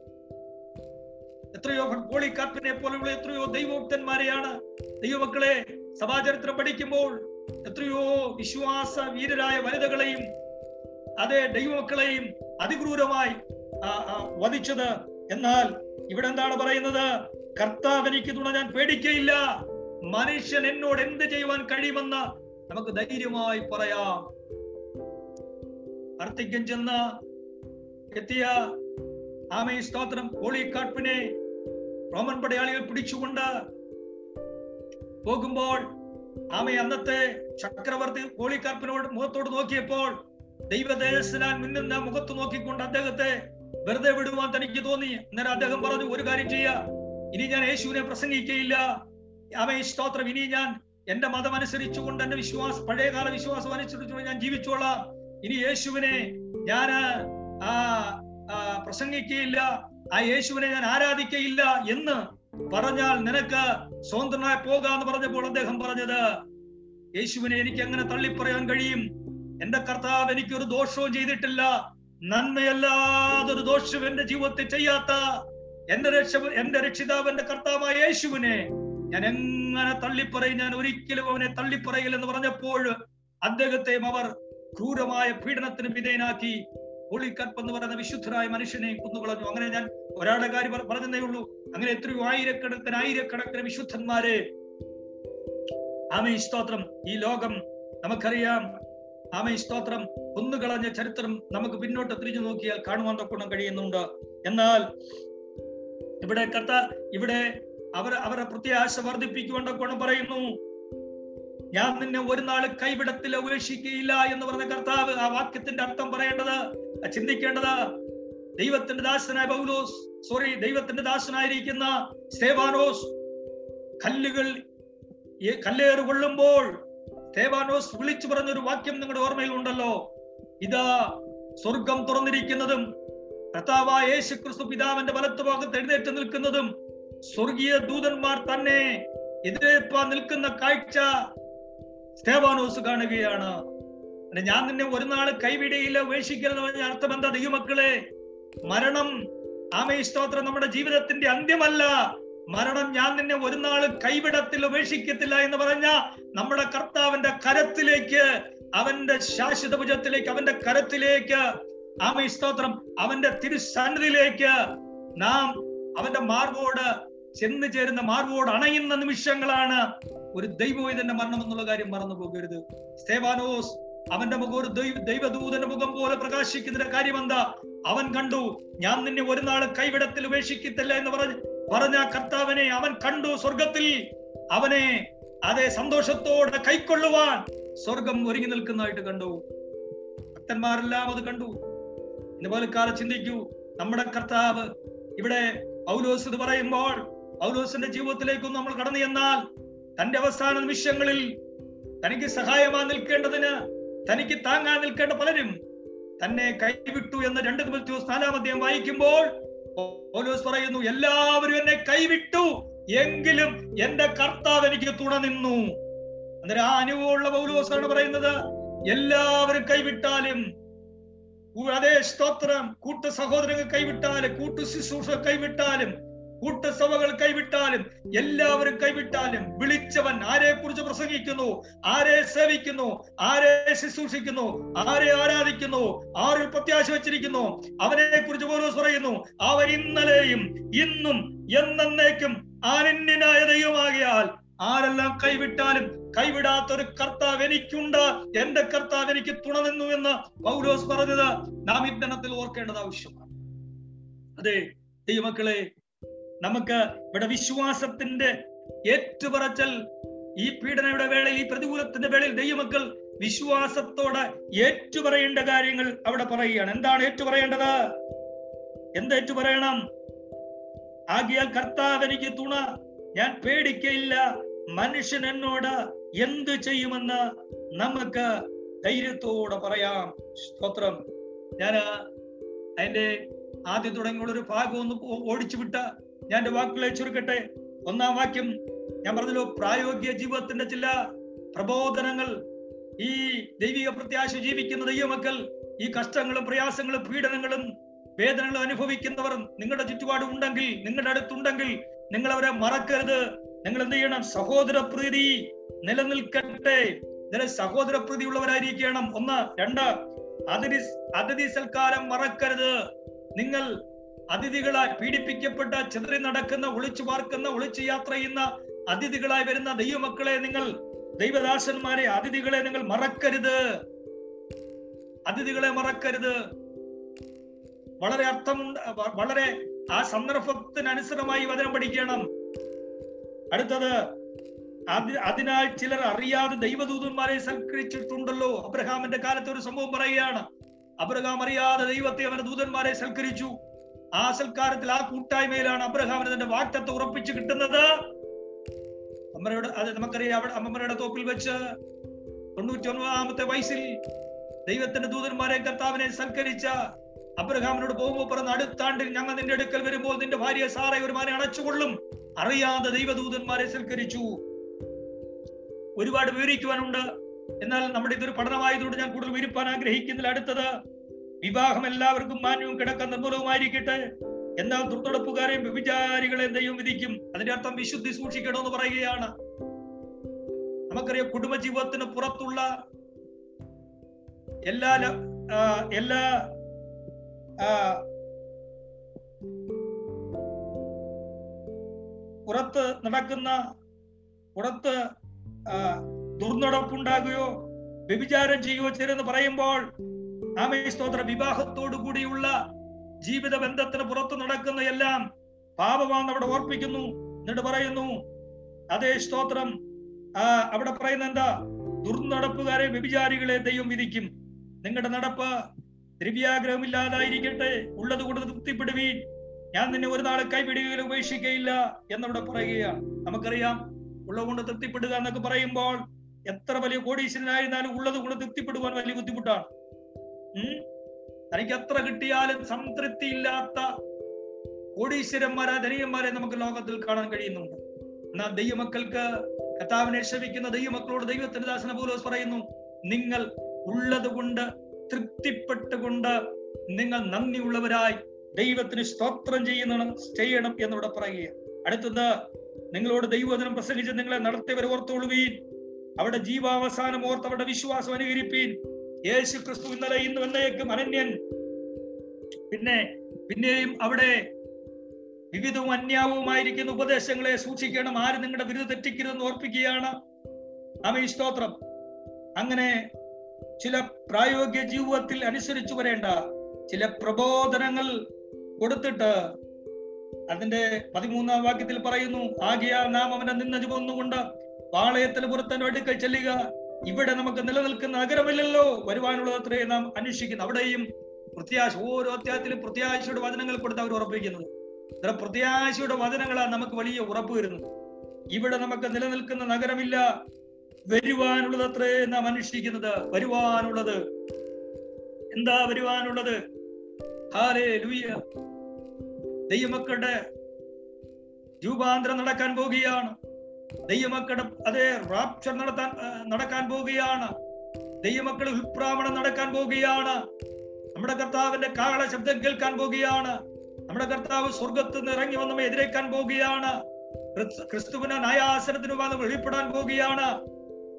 എത്രയോ പോളിക്കാപ്പിനെ പോലെയുള്ള എത്രയോ ദൈവോക്തന്മാരെയാണ് ദൈവമക്കളെ സഭാചരിത്രം പഠിക്കുമ്പോൾ എത്രയോ വിശ്വാസ വീരരായ വനിതകളെയും അതേ ദൈവമക്കളെയും അതിക്രൂരമായി വധിച്ചത്. എന്നാൽ ഇവിടെ എന്താണ് പറയുന്നത്? കർത്താവ് എനിക്ക് തുണ ഞാൻ പേടിക്കയില്ല. മനുഷ്യൻ എന്നോട് എന്ത് ചെയ്യുവാൻ കഴിയുമെന്ന് നമുക്ക് ധൈര്യമായി പറയാം. അർത്ഥിക്കം ചെന്ന് എത്തിയ ആമേ സ്തോത്രം കോളിക്കാട്ടിനെ റോമൻ പടയാളികൾ പിടിച്ചുകൊണ്ട് പോകുമ്പോൾ ആമയ അന്നത്തെ ചക്രവർത്തി കോളിക്കാർപ്പിനോട് മുഖത്തോട് നോക്കിയപ്പോൾ ദൈവദേശനാൻ മിന്നുന്ന മുഖത്ത് നോക്കിക്കൊണ്ട് അദ്ദേഹത്തെ വെറുതെ വിടുവാൻ തനിക്ക് തോന്നി. അന്നേരം അദ്ദേഹം പറഞ്ഞു ഒരു കാര്യം ചെയ്യ. ഇനി ഞാൻ യേശുവിനെ പ്രസംഗിക്കയില്ല. ആമേ സ്തോത്രം ഇനി ഞാൻ എന്റെ മതം അനുസരിച്ചുകൊണ്ട് എന്റെ വിശ്വാസ പഴയകാല വിശ്വാസം അനുസരിച്ചുകൊണ്ട് ഞാൻ ജീവിച്ചോളാം. ഇനി യേശുവിനെ ഞാൻ ആ പ്രസംഗിക്കയില്ല. ആ യേശുവിനെ ഞാൻ ആരാധിക്കയില്ല എന്ന് പറഞ്ഞാൽ നിനക്ക് സ്വതന്ത്രനായി പോകാന്ന് പറഞ്ഞപ്പോൾ അദ്ദേഹം പറഞ്ഞത് യേശുവിനെ എനിക്ക് എങ്ങനെ തള്ളിപ്പറയാൻ കഴിയും? എന്റെ കർത്താവ് എനിക്കൊരു ദോഷവും ചെയ്തിട്ടില്ല. നന്മയല്ലാതൊരു ദോഷവും എന്റെ ജീവിതത്തിൽ ചെയ്യാത്ത എന്റെ രക്ഷ എന്റെ രക്ഷിതാവ് എന്റെ കർത്താവായ യേശുവിനെ ഞാൻ എങ്ങനെ തള്ളിപ്പറയും? ഞാൻ ഒരിക്കലും അവനെ തള്ളിപ്പറയില്ലെന്ന് പറഞ്ഞപ്പോൾ അദ്ദേഹത്തെയും അവർ ക്രൂരമായ പീഡനത്തിന് വിധേയനാക്കി ഒളിക്കപ്പ് എന്ന് പറയുന്ന വിശുദ്ധരായ മനുഷ്യനെ കുന്നുകളഞ്ഞു. അങ്ങനെ ഞാൻ ഒരാളുടെ കാര്യം പറഞ്ഞതേ ഉള്ളൂ. അങ്ങനെ എത്രയോ ആയിരക്കണക്കിന് ആയിരക്കണക്കിന് വിശുദ്ധന്മാരെ. ആമേ സ്തോത്രം. ഈ ലോകം നമുക്കറിയാം ആമേ സ്തോത്രം. കുന്നുകളഞ്ഞ ചരിത്രം നമുക്ക് പിന്നോട്ട് തിരിഞ്ഞു നോക്കിയാൽ കാണുവാൻ തൊക്കണം കഴിയുന്നുണ്ട്. എന്നാൽ ഇവിടെ കർത്ത ഇവിടെ അവർ അവരെ പ്രത്യാശ വർദ്ധിപ്പിക്കുവാൻ തൊക്കണം പറയുന്നു. ഞാൻ നിന്നെ ഒരു നാൾ കൈവിടത്തിൽ ഉപേക്ഷിക്കുകയില്ല എന്ന് പറഞ്ഞ കർത്താവ് ആ വാക്യത്തിന്റെ അർത്ഥം പറയേണ്ടത് ചിന്തിക്കേണ്ടത് ദൈവത്തിന്റെ ദാസനായ ബൗലോസ് സോറി ദൈവത്തിന്റെ ദാസനായിരിക്കുന്ന സേവാനോസ് കല്ലുകൾ കല്ലേറ് കൊള്ളുമ്പോൾ സേവാനോസ് വിളിച്ചു പറഞ്ഞൊരു വാക്യം നിങ്ങളുടെ ഓർമ്മയിൽ ഉണ്ടല്ലോ ഇതാ സ്വർഗം തുറന്നിരിക്കുന്നതും കർത്താവായ യേശു ക്രിസ്തു പിതാവിന്റെ വലത്തു ഭാഗത്ത് എഴുന്നേറ്റ് നിൽക്കുന്നതും സ്വർഗീയ ദൂതന്മാർ തന്നെ എതിരേൽപ്പാൻ നിൽക്കുന്ന കാഴ്ച സ്തേവാനോസ് കാണുകയാണ്. ഞാൻ നിന്നെ ഒരു നാൾ കൈവിടയില്ല ഉപേക്ഷിക്കലെന്ന് അർത്ഥമെന്താ? ദൈവമക്കളെ മരണം ആമേ സ്തോത്രം നമ്മുടെ ജീവിതത്തിന്റെ അന്ത്യമല്ല. മരണം ഞാൻ നിന്നെ ഒരു നാൾ കൈവിടത്തിൽ ഉപേക്ഷിക്കത്തില്ല എന്ന് പറഞ്ഞ നമ്മുടെ കർത്താവിന്റെ കരത്തിലേക്ക് അവന്റെ ശാശ്വത ഭുജത്തിലേക്ക് അവന്റെ കരത്തിലേക്ക് ആമേ സ്തോത്രം. അവന്റെ തിരുസന്നിധിയിലേക്ക് നാം അവന്റെ മാർഗോട് ചെന്ന് ചേരുന്ന മാർഗോട് അണയുന്ന നിമിഷങ്ങളാണ് ഒരു ദൈവവേദന്റെ മരണം എന്നുള്ള കാര്യം മറന്നു പോകരുത്. സ്തേവാനോസ് അവന്റെ മുഖം ഒരു ദൈവ ദൈവദൂതന്റെ മുഖം പോലെ പ്രകാശിക്കുന്നതിന്റെ കാര്യം എന്താ? അവൻ കണ്ടു ഞാൻ നിന്നെ ഒരു നാൾ കൈവിടത്തിൽ ഉപേക്ഷിക്കത്തില്ല എന്ന് പറഞ്ഞ് പറഞ്ഞ കർത്താവിനെ അവൻ കണ്ടു സ്വർഗത്തിൽ അവനെ അതേ സന്തോഷത്തോടെ കൈക്കൊള്ളുവാൻ സ്വർഗം ഒരുങ്ങി നിൽക്കുന്നതായിട്ട് കണ്ടു. ഭക്തന്മാരെല്ലാം അത് കണ്ടു. ഇതുപോലെ കാലം ചിന്തിക്കൂ. നമ്മുടെ കർത്താവ് ഇവിടെ പൗലോസ് ഇത് പറയുമ്പോൾ പൗലോസിന്റെ ജീവിതത്തിലേക്കും നമ്മൾ കടന്നു ചെന്നാൽ തന്റെ അവസാന നിമിഷങ്ങളിൽ തനിക്ക് സഹായമാ നിൽക്കേണ്ടതിന് തനിക്ക് താങ്ങാൻ നിൽക്കേണ്ട പലരും തന്നെ കൈവിട്ടു എന്ന് രണ്ട് ദിവസം നാലാം വായിക്കുമ്പോൾ പൗലോസ് പറയുന്നു എല്ലാവരും എന്നെ കൈവിട്ടു എങ്കിലും എന്റെ കർത്താവ് എനിക്ക് തുണ നിന്നു. അന്നേരം ആ അനുഭവമുള്ള പൗലോസാണ് പറയുന്നത്? എല്ലാവരും കൈവിട്ടാലും അതേ സ്തോത്രം കൂട്ടു സഹോദരങ്ങൾ കൈവിട്ടാലും കൂട്ടു ശുശ്രൂഷ കൈവിട്ടാലും കൂട്ടസഭകൾ കൈവിട്ടാലും എല്ലാവരും കൈവിട്ടാലും വിളിച്ചവൻ ആരെ കുറിച്ച് പ്രസംഗിക്കുന്നു? ആരെ സേവിക്കുന്നു? ആരെ ശുശ്രൂഷിക്കുന്നു? ആരെ ആരാധിക്കുന്നു? ആരിൽ പ്രത്യാശ വെച്ചിരിക്കുന്നു? അവനെ കുറിച്ച് പോലും പറയുന്നു അവൻ ഇന്നലെയും ഇന്നും എന്നേക്കും ആനന്യനായ ദൈവമാകിയാൽ ആരെല്ലാം കൈവിട്ടാലും കൈവിടാത്ത ഒരു കർത്താവ് എനിക്കുണ്ട്. എന്റെ കർത്താവ് എനിക്ക് തുണ നിന്നു എന്ന് പൗലോസ് പറഞ്ഞത് നാം ഇന്ധനത്തിൽ ഓർക്കേണ്ടത് ആവശ്യമാണ്. അതെ ദൈവമക്കളെ നമുക്ക് ഇവിടെ വിശ്വാസത്തിന്റെ ഏറ്റുപറച്ചൽ ഈ പീഡനയുടെ വേളയിൽ ഈ പ്രതികൂലത്തിന്റെ വേളയിൽ ദൈവമക്കൾ വിശ്വാസത്തോടെ ഏറ്റുപറയേണ്ട കാര്യങ്ങൾ അവിടെ പറയുകയാണ്. എന്താണ് ഏറ്റുപറയേണ്ടത്? എന്ത് ഏറ്റുപറയണം? ആകിയാൽ കർത്താവ് എനിക്ക് തുണ ഞാൻ പേടിക്കയില്ല. മനുഷ്യൻ എന്നോട് എന്ത് ചെയ്യുമെന്ന് നമുക്ക് ധൈര്യത്തോടെ പറയാം. സ്തോത്രം. ഞാൻ അതിന്റെ ആദ്യം തുടങ്ങിയുള്ള ഒരു ഭാഗം ഒന്ന് ഓടിച്ചു വിട്ട ഞാൻ എന്റെ വാക്കുകളെ ചുരുക്കട്ടെ. ഒന്നാം വാക്യം ഞാൻ പറഞ്ഞല്ലോ പ്രായോഗിക ജീവിതത്തിന്റെ ചില പ്രബോധനങ്ങൾ ഈ ദൈവിക പ്രത്യാശ ജീവിക്കുന്ന ദൈവമക്കൾ ഈ കഷ്ടങ്ങളും പ്രയാസങ്ങളും പീഡനങ്ങളും വേദനകളും അനുഭവിക്കുന്നവർ നിങ്ങളുടെ ചുറ്റുപാടും ഉണ്ടെങ്കിൽ നിങ്ങളുടെ അടുത്തുണ്ടെങ്കിൽ നിങ്ങൾ അവരെ മറക്കരുത്. നിങ്ങൾ എന്ത് ചെയ്യണം? സഹോദര പ്രീതി നിലനിൽക്കട്ടെ. നില സഹോദര പ്രീതി ഉള്ളവരായിരിക്കണം. ഒന്ന് രണ്ട് അതിഥി അതിഥി സൽക്കാരം മറക്കരുത്. നിങ്ങൾ അതിഥികളായി പീഡിപ്പിക്കപ്പെട്ട ചിതറി നടക്കുന്ന ഒളിച്ചു പാർക്കുന്ന ഒളിച്ചു യാത്ര ചെയ്യുന്ന അതിഥികളായി വരുന്ന ദൈവമക്കളെ നിങ്ങൾ ദൈവദാസന്മാരെ അതിഥികളെ നിങ്ങൾ മറക്കരുത്. അതിഥികളെ മറക്കരുത്. വളരെ അർത്ഥമുണ്ട് വളരെ ആ സന്ദർഭത്തിനനുസൃതമായി വചനം പഠിക്കണം. അടുത്തത് അതി അതിനാൽ ചിലർ അറിയാതെ ദൈവദൂതന്മാരെ സൽക്കരിച്ചിട്ടുണ്ടല്ലോ. അബ്രഹാമിന്റെ കാലത്ത് ഒരു സംഭവം പറയുകയാണ്. അബ്രഹാം അറിയാതെ ദൈവത്തെ അവന്റെ ദൂതന്മാരെ സൽക്കരിച്ചു. ആ സൽക്കാരത്തിൽ ആ കൂട്ടായ്മയിലാണ് അബ്രഹാമിന് തന്റെ വാക്തത്വം ഉറപ്പിച്ചു കിട്ടുന്നത്. അമ്മയുടെ അത് നമുക്കറിയാം അവിടെ അമ്മമ്മയുടെ തോപ്പിൽ വെച്ച് തൊണ്ണൂറ്റി ഒൻപതാമത്തെ വയസ്സിൽ ദൈവത്തിന്റെ ദൂതന്മാരെ കർത്താവിനെ സൽക്കരിച്ച അബ്രഹാമിനോട് പോകുമ്പോൾ പറഞ്ഞ അടുത്താണ്ടിൽ ഞങ്ങൾ നിന്റെ അടുക്കൽ വരുമ്പോൾ നിന്റെ ഭാര്യ സാറെ ഒരു മാനെ അണച്ചുകൊള്ളും അറിയാതെ ദൈവദൂതന്മാരെ സൽക്കരിച്ചു. ഒരുപാട് വിവരിക്കുവാനുണ്ട്. എന്നാൽ നമ്മുടെ ഇതൊരു പഠനമായതുകൊണ്ട് ഞാൻ കൂടുതൽ വിരിപ്പാൻ ആഗ്രഹിക്കുന്നില്ല. അടുത്തത് വിവാഹം എല്ലാവർക്കും മാന്യവും കിടക്ക നിർമ്മലവുമായിരിക്കട്ടെ. എന്നാൽ ദുർനടപ്പുകാരെയും വ്യഭിചാരികളെയും ദൈവം വിധിക്കും. അതിന്റെ അർത്ഥം വിശുദ്ധി സൂക്ഷിക്കണമെന്ന് പറയുകയാണ്. നമുക്കറിയാം കുടുംബജീവിതത്തിന് പുറത്തുള്ള എല്ലാ എല്ലാ പുറത്ത് നടക്കുന്ന പുറത്ത് ദുർനടപ്പുണ്ടാകുകയോ വ്യഭിചാരം ചെയ്യുകയോ ചെയ്തെന്ന് പറയുമ്പോൾ ആമേ സ്തോത്ര വിവാഹത്തോടു കൂടിയുള്ള ജീവിത ബന്ധത്തിന് പുറത്തു നടക്കുന്ന എല്ലാം പാപമാണെന്ന് അവിടെ ഓർപ്പിക്കുന്നു. എന്നിട്ട് പറയുന്നു അതേ സ്തോത്രം അവിടെ പറയുന്ന എന്താ? ദുർനടപ്പുകാരെ വ്യഭിചാരികളെ ദൈവം വിധിക്കും. നിങ്ങളുടെ നടപ്പ് ദ്രവ്യാഗ്രഹം ഇല്ലാതായിരിക്കട്ടെ ഉള്ളത് കൊണ്ട് തൃപ്തിപ്പെടുവീൻ. ഞാൻ നിന്നെ ഒരു നാളെ കൈവിടുകയില്ല ഉപേക്ഷിക്കയില്ല എന്നവിടെ പറയുകയാണ്. നമുക്കറിയാം ഉള്ളത് കൊണ്ട് തൃപ്തിപ്പെടുക എന്നൊക്കെ പറയുമ്പോൾ എത്ര വലിയ കോടീശ്വരനായിരുന്നാലും ഉള്ളത് കൊണ്ട് തൃപ്തിപ്പെടുവാൻ വലിയ ബുദ്ധിമുട്ടാണ്. തനിക്ക് എത്ര കിട്ടിയാലും സംതൃപ്തി ഇല്ലാത്ത കോടീശ്വരന്മാരെ ധനികന്മാരെ നമുക്ക് ലോകത്തിൽ കാണാൻ കഴിയുന്നുണ്ട്. എന്നാൽ ദൈവമക്കൾക്ക് കർത്താവിനെ ക്ഷമിക്കുന്ന ദൈവമക്കളോട് ദൈവത്തിന്റെ ദാസന പോലോസ് പറയുന്നു നിങ്ങൾ ഉള്ളത് കൊണ്ട് തൃപ്തിപ്പെട്ടുകൊണ്ട് നിങ്ങൾ നന്ദിയുള്ളവരായി ദൈവത്തിന് സ്തോത്രം ചെയ്യുന്ന ചെയ്യണം എന്നിവിടെ പറയുക അടുത്തത് നിങ്ങളോട് ദൈവവചനം പ്രസംഗിച്ച് നിങ്ങളെ നടത്തിയവരെ ഓർത്തോളുവീൻ അവിടെ ജീവാവസാനം ഓർത്ത് അവരുടെ വിശ്വാസം അനുകരിപ്പീൻ. യേശു ക്രിസ്തു ഇന്നലെ ഇന്ന് എന്നേക്കും അനന്യൻ. പിന്നെ പിന്നെയും അവിടെ വിവിധവും അന്യാവുമായിരിക്കുന്ന ഉപദേശങ്ങളെ സൂക്ഷിക്കണം. ആരും നിങ്ങളുടെ വിരുദ്ധ തെറ്റിക്കരുതെന്ന് ഓർപ്പിക്കുകയാണ്? ആമേ സ്തോത്രം. അങ്ങനെ ചില പ്രായോഗിക ജീവിതത്തിൽ അനുസരിച്ചു വരേണ്ട ചില പ്രബോധനങ്ങൾ കൊടുത്തിട്ട് അതിന്റെ പതിമൂന്നാം വാക്യത്തിൽ പറയുന്നു ആകിയാൽ നാം അവനെ നിന്ന ചുമന്നുകൊണ്ട് പാളയത്തിന് പുറത്തന്റെ അടുക്കൽ ചെല്ലുക. ഇവിടെ നമുക്ക് നിലനിൽക്കുന്ന നഗരമില്ലല്ലോ. വരുവാനുള്ളത് അത്രയും നാം അന്വേഷിക്കുന്നു. അവിടെയും പ്രത്യാശ ഓരോ അധ്യായത്തിലും പ്രത്യാശയുടെ വചനങ്ങൾ കൊടുത്ത് അവർ ഉറപ്പിക്കുന്നത് ഇത്ര പ്രത്യാശയുടെ വചനങ്ങളാണ് നമുക്ക് വലിയ ഉറപ്പ് വരുന്നത് ഇവിടെ നമുക്ക് നിലനിൽക്കുന്ന നഗരമില്ല. വരുവാനുള്ളത് അത്രേ നാം അന്വേഷിക്കുന്നത്. വരുവാനുള്ളത്. എന്താ വരുവാനുള്ളത്? ഹാലേ ലൂയ ദൈവമക്കളുടെ രൂപാന്തരം നടക്കാൻ പോകുകയാണ്. ദൈവമക്കളുടെ അതേ റാപ്ചർ നടത്താൻ നടക്കാൻ പോവുകയാണ്. ദൈവമക്കൾ ഉൽപ്രാവണം നടക്കാൻ പോവുകയാണ്. നമ്മുടെ കർത്താവിന്റെ കാള ശബ്ദം കേൾക്കാൻ പോവുകയാണ്. നമ്മുടെ കർത്താവ് സ്വർഗത്ത് നിന്ന് ഇറങ്ങി വന്ന് നമ്മെ എതിരേക്കാൻ പോവുകയാണ്. ക്രിസ്തുവിന് നയാസനത്തിന് വന്ന് വെളിപ്പെടാൻ പോവുകയാണ്.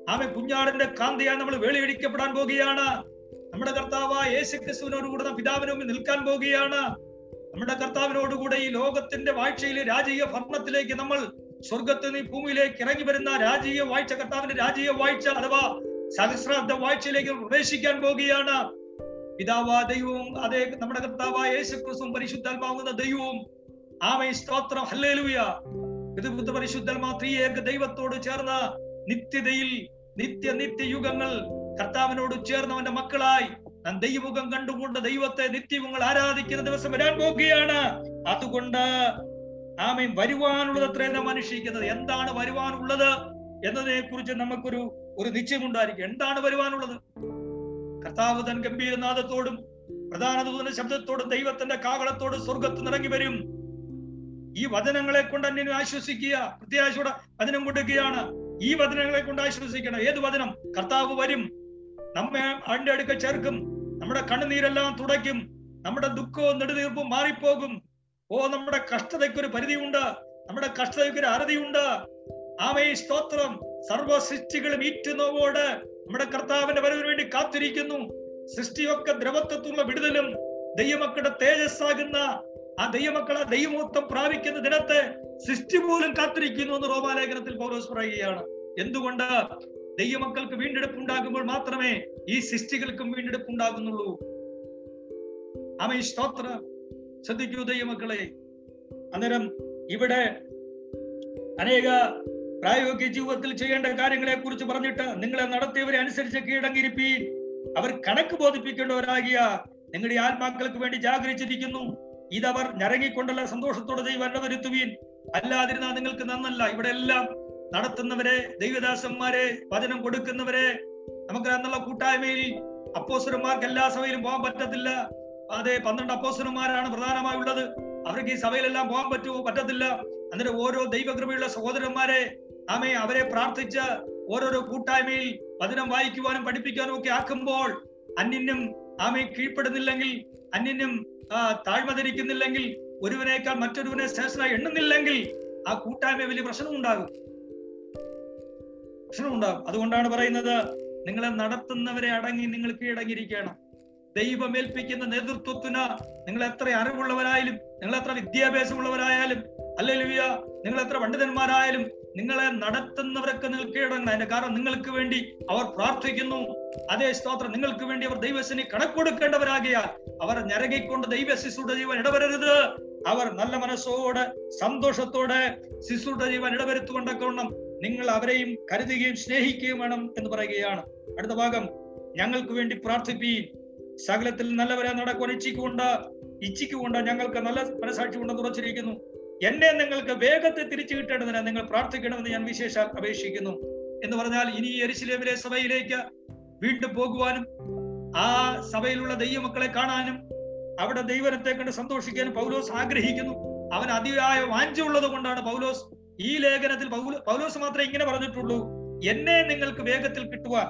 ആമെ കുഞ്ഞാടിന്റെ കാന്തിയായി നമ്മൾ വേളിയടിക്കപ്പെടാൻ പോവുകയാണ്. നമ്മുടെ കർത്താവായ യേശു ക്രിസ്തുവിനോടുകൂടെ പിതാവിനും നിൽക്കാൻ പോവുകയാണ്. നമ്മുടെ കർത്താവിനോടുകൂടെ ഈ ലോകത്തിന്റെ വാഴ്ചയിലെ രാജകീയ ഭരണത്തിലേക്ക് നമ്മൾ സ്വർഗത്തിൽ നിന്ന് ഭൂമിയിലേക്ക് ഇറങ്ങി വരുന്ന രാജീയ വാഴ്ച കർത്താവിന്റെ രാജീയ വാഴ്ച അഥവാ സഹസ്രാബ്ദ വാഴ്ചയിലേക്ക് പ്രവേശിക്കാൻ പോവുകയാണ് പിതാവാ ദൈവവും അതേ നമ്മുടെ കർത്താവായ യേശു ക്രിസ്തുവും പരിശുദ്ധാത്മാവുന്ന ദൈവവും. ആമേ സ്തോത്രം. ഹല്ലേലൂയ. പിതൃപുത്ര പരിശുദ്ധൽമാ ത്രിയേക ദൈവത്തോട് ചേർന്ന നിത്യതയിൽ നിത്യ നിത്യയുഗങ്ങൾ കർത്താവിനോട് ചേർന്നവന്റെ മക്കളായി നാം ദൈവമുഖം കണ്ടുകൊണ്ട് ദൈവത്തെ നിത്യമുഖങ്ങൾ ആരാധിക്കുന്ന ദിവസം വരാൻ പോകുകയാണ്. അതുകൊണ്ട് ആമേൻ. വരുവാനുള്ളത് അത്രേ നാം എന്താണ് വരുവാനുള്ളത് എന്നതിനെ കുറിച്ച് നമുക്കൊരു ഒരു നിശ്ചയമുണ്ടായിരിക്കും. എന്താണ് വരുവാനുള്ളത്? കർത്താവ് തൻ ഗംഭീരനാഥത്തോടും പ്രധാന ശബ്ദത്തോടും ദൈവത്തിന്റെ കാകളത്തോടും സ്വർഗത്ത് നിറങ്ങി വരും. ഈ വചനങ്ങളെ കൊണ്ട് അന്യനെ ആശ്വസിക്കുക. പ്രത്യാശയുടെ വചനം കൊടുക്കുകയാണ്. ഈ വചനങ്ങളെ കൊണ്ട് ആശ്വസിക്കണം. ഏത് വചനം? കർത്താവ് വരും. നമ്മെ അവന്റെ അടുക്ക ചേർക്കും. നമ്മുടെ കണ്ണുനീരെല്ലാം തുടയ്ക്കും. നമ്മുടെ ദുഃഖവും നെടുതീർപ്പും മാറിപ്പോകും. ഓ നമ്മുടെ കഷ്ടതയ്ക്ക് ഒരു പരിധിയുണ്ട്. നമ്മുടെ കഷ്ടതയ്ക്ക് ഒരു അറുതിയുണ്ട്. ആമേ സ്തോത്രം സർവ സൃഷ്ടികളും ഈറ്റുന്നവോട് നമ്മുടെ കർത്താവിന്റെ വരവിന് വേണ്ടി കാത്തിരിക്കുന്നു. സൃഷ്ടിയൊക്കെ ദ്രവത്വത്തിലുള്ള വിടുതലും ദൈവമക്കളുടെ തേജസ്സാകുന്ന ആ ദൈവമക്കളെ ദൈവമൂത്തം പ്രാപിക്കുന്ന ദിനത്തെ സൃഷ്ടി പോലും കാത്തിരിക്കുന്നു എന്ന് റോമാലേഖനത്തിൽ പൗലോസ് പറയുകയാണ്. എന്തുകൊണ്ട്? ദൈവമക്കൾക്ക് വീണ്ടെടുപ്പ് ഉണ്ടാകുമ്പോൾ മാത്രമേ ഈ സൃഷ്ടികൾക്കും വീണ്ടെടുപ്പ് ഉണ്ടാകുന്നുള്ളൂ ആമേ സ്തോത്ര ശ്രദ്ധിക്കൂ ദൈവമക്കളെ. അന്നേരം ഇവിടെ അനേക പ്രായോഗിക ജീവിതത്തിൽ ചെയ്യേണ്ട കാര്യങ്ങളെ കുറിച്ച് പറഞ്ഞിട്ട് നിങ്ങളെ നടത്തിയവരെ അനുസരിച്ച് കീഴടങ്ങിയിരിപ്പീൻ. അവർ കണക്ക് ബോധിപ്പിക്കേണ്ടവരാകിയ നിങ്ങളുടെ ആത്മാക്കൾക്ക് വേണ്ടി ജാഗരിച്ചിരിക്കുന്നു ഇതവർ ഞരങ്ങിക്കൊണ്ടല്ല സന്തോഷത്തോടെ ദൈവം വരുത്തുവീൻ. അല്ലാതിരുന്നാൽ നിങ്ങൾക്ക് നന്നല്ല. ഇവിടെ എല്ലാം നടത്തുന്നവരെ ദൈവദാസന്മാരെ വചനം കൊടുക്കുന്നവരെ നമുക്ക് അന്നുള്ള കൂട്ടായ്മയിൽ അപ്പോസരന്മാർക്ക് എല്ലാ സഭയിലും പോകാൻ പറ്റത്തില്ല. അതെ പന്ത്രണ്ട് അപ്പോസ്റ്റർമാരാണ് പ്രധാനമായി ഉള്ളത്. അവർക്ക് ഈ സഭയിലെല്ലാം പോകാൻ പറ്റുമോ പറ്റത്തില്ല. അങ്ങനെ ഓരോ ദൈവകൃപയുള്ള സഹോദരന്മാരെ ആമേ അവരെ പ്രാർത്ഥിച്ച് ഓരോരോ കൂട്ടായ്മയിൽ വചനം വായിക്കുവാനും പഠിപ്പിക്കുവാനും ഒക്കെ ആക്കുമ്പോൾ അന്യനും ആമെ കീഴ്പ്പെടുന്നില്ലെങ്കിൽ അന്യനും താഴ്മ ധരിക്കുന്നില്ലെങ്കിൽ ഒരുവനേക്കാൾ മറ്റൊരുവനെ ശ്രേഷ്ഠനായി എണ്ണുന്നില്ലെങ്കിൽ ആ കൂട്ടായ്മ വലിയ പ്രശ്നം ഉണ്ടാകും. പ്രശ്നമുണ്ടാകും അതുകൊണ്ടാണ് പറയുന്നത് നിങ്ങളെ നടത്തുന്നവരെ അടങ്ങി നിങ്ങൾ കീഴടങ്ങിയിരിക്കണം. ദൈവമേൽപ്പിക്കുന്ന നേതൃത്വത്തിന് നിങ്ങൾ എത്ര അറിവുള്ളവരായാലും നിങ്ങൾ എത്ര വിദ്യാഭ്യാസമുള്ളവരായാലും അല്ലെങ്കിൽ നിങ്ങൾ എത്ര പണ്ഡിതന്മാരായാലും നിങ്ങളെ നടത്തുന്നവരൊക്കെ നിങ്ങൾ കീഴടങ്ങണം അതിന്റെ കാരണം നിങ്ങൾക്ക് വേണ്ടി അവർ പ്രാർത്ഥിക്കുന്നു. അതേ സ്തോത്രം നിങ്ങൾക്ക് വേണ്ടി അവർ ദൈവസിന് കണക്കൊടുക്കേണ്ടവരാകിയാൽ അവർ ഞരകിക്കൊണ്ട് ദൈവ ശിശുടെ ജീവൻ ഇടവരരുത്. അവർ നല്ല മനസ്സോടെ സന്തോഷത്തോടെ ശിശുടെ ജീവൻ ഇടവരുത്തുകൊണ്ടൊക്കെ നിങ്ങൾ അവരെയും കരുതുകയും സ്നേഹിക്കുകയും വേണം എന്ന് പറയുകയാണ്. അടുത്ത ഭാഗം ഞങ്ങൾക്ക് വേണ്ടി പ്രാർത്ഥിപ്പീൻ. സകലത്തിൽ നല്ലവരെ നടക്കുവാൻ ഇച്ഛിക്കുകൊണ്ട് ഇച്ഛിക്കുകൊണ്ട് ഞങ്ങൾക്ക് നല്ല മനസാക്ഷി കൊണ്ട് ഉറച്ചിരിക്കുന്നു. എന്നെ നിങ്ങൾക്ക് വേഗത്തെ തിരിച്ചു കിട്ടേണ്ടതിന് നിങ്ങൾ പ്രാർത്ഥിക്കണമെന്ന് ഞാൻ വിശേഷാൽ അപേക്ഷിക്കുന്നു. എന്ന് പറഞ്ഞാൽ ഇനി എരിശിലേമിലെ സഭയിലേക്ക് വീണ്ടും പോകുവാനും ആ സഭയിലുള്ള ദൈവമക്കളെ കാണാനും അവിടെ ദൈവത്തെ കണ്ട് സന്തോഷിക്കാനും പൗലോസ് ആഗ്രഹിക്കുന്നു. അവൻ അതിയായ വാഞ്ചുള്ളത് കൊണ്ടാണ് പൗലോസ് ഈ ലേഖനത്തിൽ പൗലോസ് മാത്രമേ ഇങ്ങനെ പറഞ്ഞിട്ടുള്ളൂ. എന്നെ നിങ്ങൾക്ക് വേഗത്തിൽ കിട്ടുവാൻ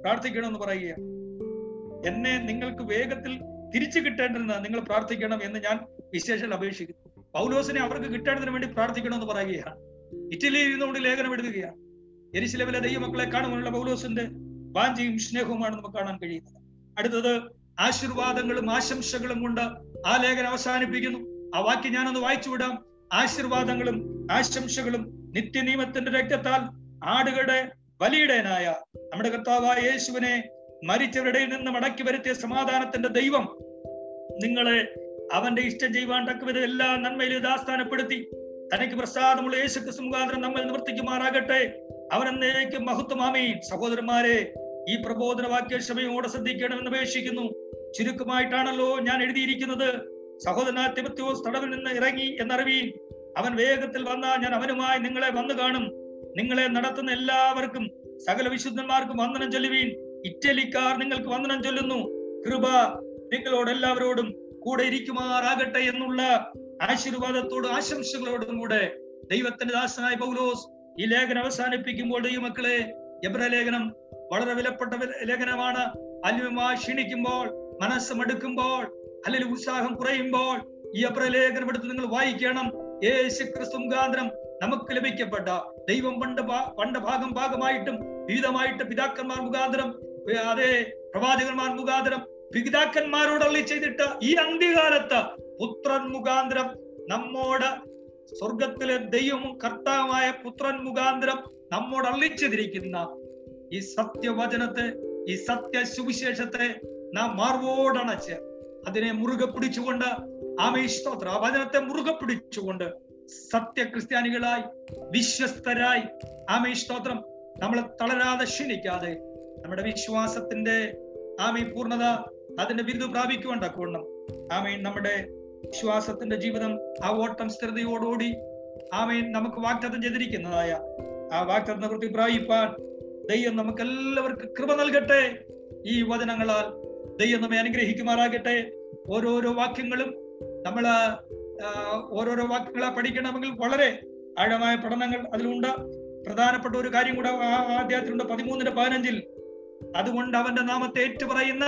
പ്രാർത്ഥിക്കണമെന്ന് പറയുക എന്നെ നിങ്ങൾക്ക് വേഗത്തിൽ തിരിച്ചു കിട്ടേണ്ടതെന്ന് നിങ്ങൾ പ്രാർത്ഥിക്കണം എന്ന് ഞാൻ വിശേഷം അപേക്ഷിക്കുന്നു. പൗലോസിനെ അവർക്ക് കിട്ടേണ്ടതിന് വേണ്ടി പ്രാർത്ഥിക്കണമെന്ന് പറയുകയാണ്. ഇറ്റലിയിൽ ഇരുന്നുകൊണ്ട് ലേഖനം എഴുതുകയാണ്. എരിശിലവിലെ ദൈവമക്കളെ കാണുവാനുള്ള പൗലോസിന്റെ വാഞ്ചിയും സ്നേഹവുമാണ് നമുക്ക് കാണാൻ കഴിയുന്നത്. അടുത്തത് ആശീർവാദങ്ങളും ആശംസകളും കൊണ്ട് ആ ലേഖനം അവസാനിപ്പിക്കുന്നു. ആ വാക്യം ഞാനൊന്ന് വായിച്ചു വിടാം. ആശീർവാദങ്ങളും ആശംസകളും നിത്യനിയമത്തിന്റെ രക്തത്താൽ ആടുകളുടെ ബലിയിടയനായ നമ്മുടെ കർത്താവായ യേശുവിനെ മരിച്ചവരുടെ നിന്ന് മടക്കി വരുത്തിയ സമാധാനത്തിന്റെ ദൈവം നിങ്ങളെ അവന്റെ ഇഷ്ടം ചെയ്യുവാൻ തക്കവിധം എല്ലാ നന്മയിലും ആസ്ഥാനപ്പെടുത്തി തനിക്ക് പ്രസാദമുള്ള യേശു ക്രിസ്തു മുഖാന്തരം നമ്മൾ നിവർത്തിക്കുമാറാകട്ടെ. അവനെന്നേക്ക് മഹത്വമാമീൻ. സഹോദരന്മാരെ ഈ പ്രബോധന വാക്യ ക്ഷമയോടെ ശ്രദ്ധിക്കണമെന്ന് അപേക്ഷിക്കുന്നു. ചുരുക്കമായിട്ടാണല്ലോ ഞാൻ എഴുതിയിരിക്കുന്നത്. സഹോദരനാ തിമത്യോസ് തടവിൽ നിന്ന് ഇറങ്ങി എന്നറിവീൻ. അവൻ വേഗത്തിൽ വന്നാൽ ഞാൻ അവനുമായി നിങ്ങളെ വന്നു കാണും നിങ്ങളെ നടത്തുന്ന എല്ലാവർക്കും സകല വിശുദ്ധന്മാർക്കും വന്ദനം ചൊല്ലുവീൻ. ഇറ്റലിക്കാർ നിങ്ങൾക്ക് വന്ദനം ചൊല്ലുന്നു. കൃപ നിങ്ങളോട് എല്ലാവരോടും കൂടെ ഇരിക്കുമാറാകട്ടെ എന്നുള്ള ആശീർവാദത്തോടും ആശംസകളോടും കൂടെ ദൈവത്തിന്റെ ദാസനായ പൗലോസ് ഈ ലേഖനം അവസാനിപ്പിക്കുമ്പോൾ മക്കളെ എബ്ര ലേഖനം വളരെ വിലപ്പെട്ട ലേഖനമാണ്. അല്പമായി ക്ഷീണിക്കുമ്പോൾ മനസ്സ് മടുക്കുമ്പോൾ അല്ലെങ്കിൽ ഉത്സാഹം കുറയുമ്പോൾ ഈ എബ്ര ലേഖനം എടുത്ത് നിങ്ങൾ വായിക്കണം. യേശു ക്രിസ്തു മുഖാന്തരം നമുക്ക് ലഭിക്കപ്പെട്ട ദൈവം പണ്ട് പണ്ട് ഭാഗം ഭാഗമായിട്ടും വിവിധമായിട്ട് പിതാക്കന്മാർ മുഖാന്തരം അതേ പ്രവാചകന്മാർ മുഖാന്തരം പിതാക്കന്മാരോട് അള്ളി ചെയ്തിട്ട് ഈ അന്ത്യകാലത്ത് പുത്രൻ മുഖാന്തരം നമ്മോട് സ്വർഗത്തിലെ ദൈവവും കർത്താവുമായ പുത്രൻ മുഖാന്തരം നമ്മോട് അള്ളിച്ചതിരിക്കുന്ന ഈ സത്യവചനത്തെ ഈ സത്യ സുവിശേഷത്തെ നാം മാർവോടണച്ച് അതിനെ മുറുകെ പിടിച്ചുകൊണ്ട് ആമേശ്വത്ര വചനത്തെ മുറുകെ പിടിച്ചുകൊണ്ട് സത്യ ക്രിസ്ത്യാനികളായി വിശ്വസ്തരായി ആമേശ്വത്രം നമ്മളെ തളരാതെ ക്ഷീണിക്കാതെ നമ്മുടെ വിശ്വാസത്തിന്റെ ആമീ പൂർണത അതിന്റെ ബിരുദ പ്രാപിക്കുവാൻ തക്കവണ്ണം. ആമീൻ. നമ്മുടെ വിശ്വാസത്തിന്റെ ജീവിതം ആ ഓട്ടം സ്ഥിരതയോടുകൂടി ആമീൻ നമുക്ക് വാഗ്ദത്തം ചെയ്തിരിക്കുന്നതായ ആ വാഗ്ദത്തം പ്രതി പ്രാപിപ്പാൻ ദൈവം നമുക്ക് എല്ലാവർക്കും കൃപ നൽകട്ടെ. ഈ വചനങ്ങളാൽ ദൈവം നമ്മെ അനുഗ്രഹിക്കുമാറാകട്ടെ. ഓരോരോ വാക്യങ്ങളും നമ്മൾ ഓരോരോ വാക്യങ്ങളെ പഠിക്കണമെങ്കിൽ വളരെ ആഴമായ പഠനങ്ങൾ അതിലുണ്ട്. പ്രധാനപ്പെട്ട ഒരു കാര്യം കൂടെ ആ- അധ്യായത്തിലുണ്ട്. പതിമൂന്നിന്റെ പതിനഞ്ചിൽ അതുകൊണ്ട് അവന്റെ നാമത്തെ ഏറ്റുപറയുന്ന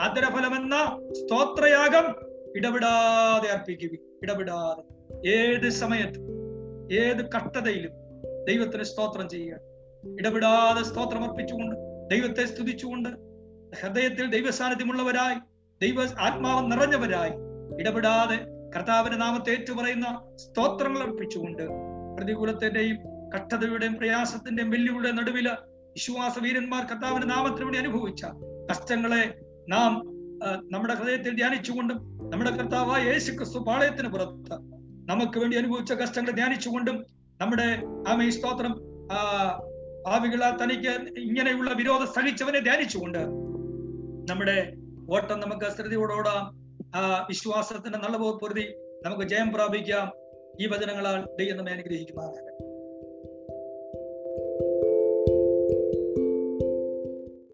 അദ്രഫലമെന്ന സ്തോത്രയാഗം ഇടപെടാതെ അർപ്പിക്കുക ഇടപെടാതെ ഏത് സമയത്തും ഏത് കട്ടതയിലും ദൈവത്തിന് സ്തോത്രം ചെയ്യുക. ഇടപെടാതെ സ്തോത്രം അർപ്പിച്ചുകൊണ്ട് ദൈവത്തെ സ്തുതിച്ചുകൊണ്ട് ഹൃദയത്തിൽ ദൈവസാന്നിധ്യമുള്ളവരായി ദൈവ ആത്മാവ് നിറഞ്ഞവരായി ഇടപെടാതെ കർത്താവിന്റെ നാമത്തെ ഏറ്റുപറയുന്ന സ്തോത്രങ്ങൾ അർപ്പിച്ചുകൊണ്ട് പ്രതികൂലത്തിന്റെയും കഷ്ടതയുടെയും പ്രയാസത്തിന്റെയും വെല്ലുവിളിയുടെ നടുവിൽ വിശ്വാസ വീരന്മാർ കർത്താവിന്റെ നാമത്തിന് വേണ്ടി അനുഭവിച്ച കഷ്ടങ്ങളെ നാം നമ്മുടെ ഹൃദയത്തിൽ ധ്യാനിച്ചുകൊണ്ടും നമ്മുടെ കർത്താവായ യേശു ക്രിസ്തു പാളയത്തിന് പുറത്ത് നമുക്ക് വേണ്ടി അനുഭവിച്ച കഷ്ടങ്ങൾ ധ്യാനിച്ചുകൊണ്ടും നമ്മുടെ ആമേ സ്തോത്രം ആ ഭാവികളാ തനിക്ക് ഇങ്ങനെയുള്ള വിരോധം സഹിച്ചവനെ ധ്യാനിച്ചുകൊണ്ട് നമ്മുടെ ഓട്ടം നമുക്ക് സ്ഥിരതയോടോടാം ആ വിശ്വാസത്തിന്റെ നല്ല പൊരുതി നമുക്ക് ജയം പ്രാപിക്കാം. ഈ വചനങ്ങളാൽ ദൈവം നമ്മെ അനുഗ്രഹിക്കുമാറാകട്ടെ.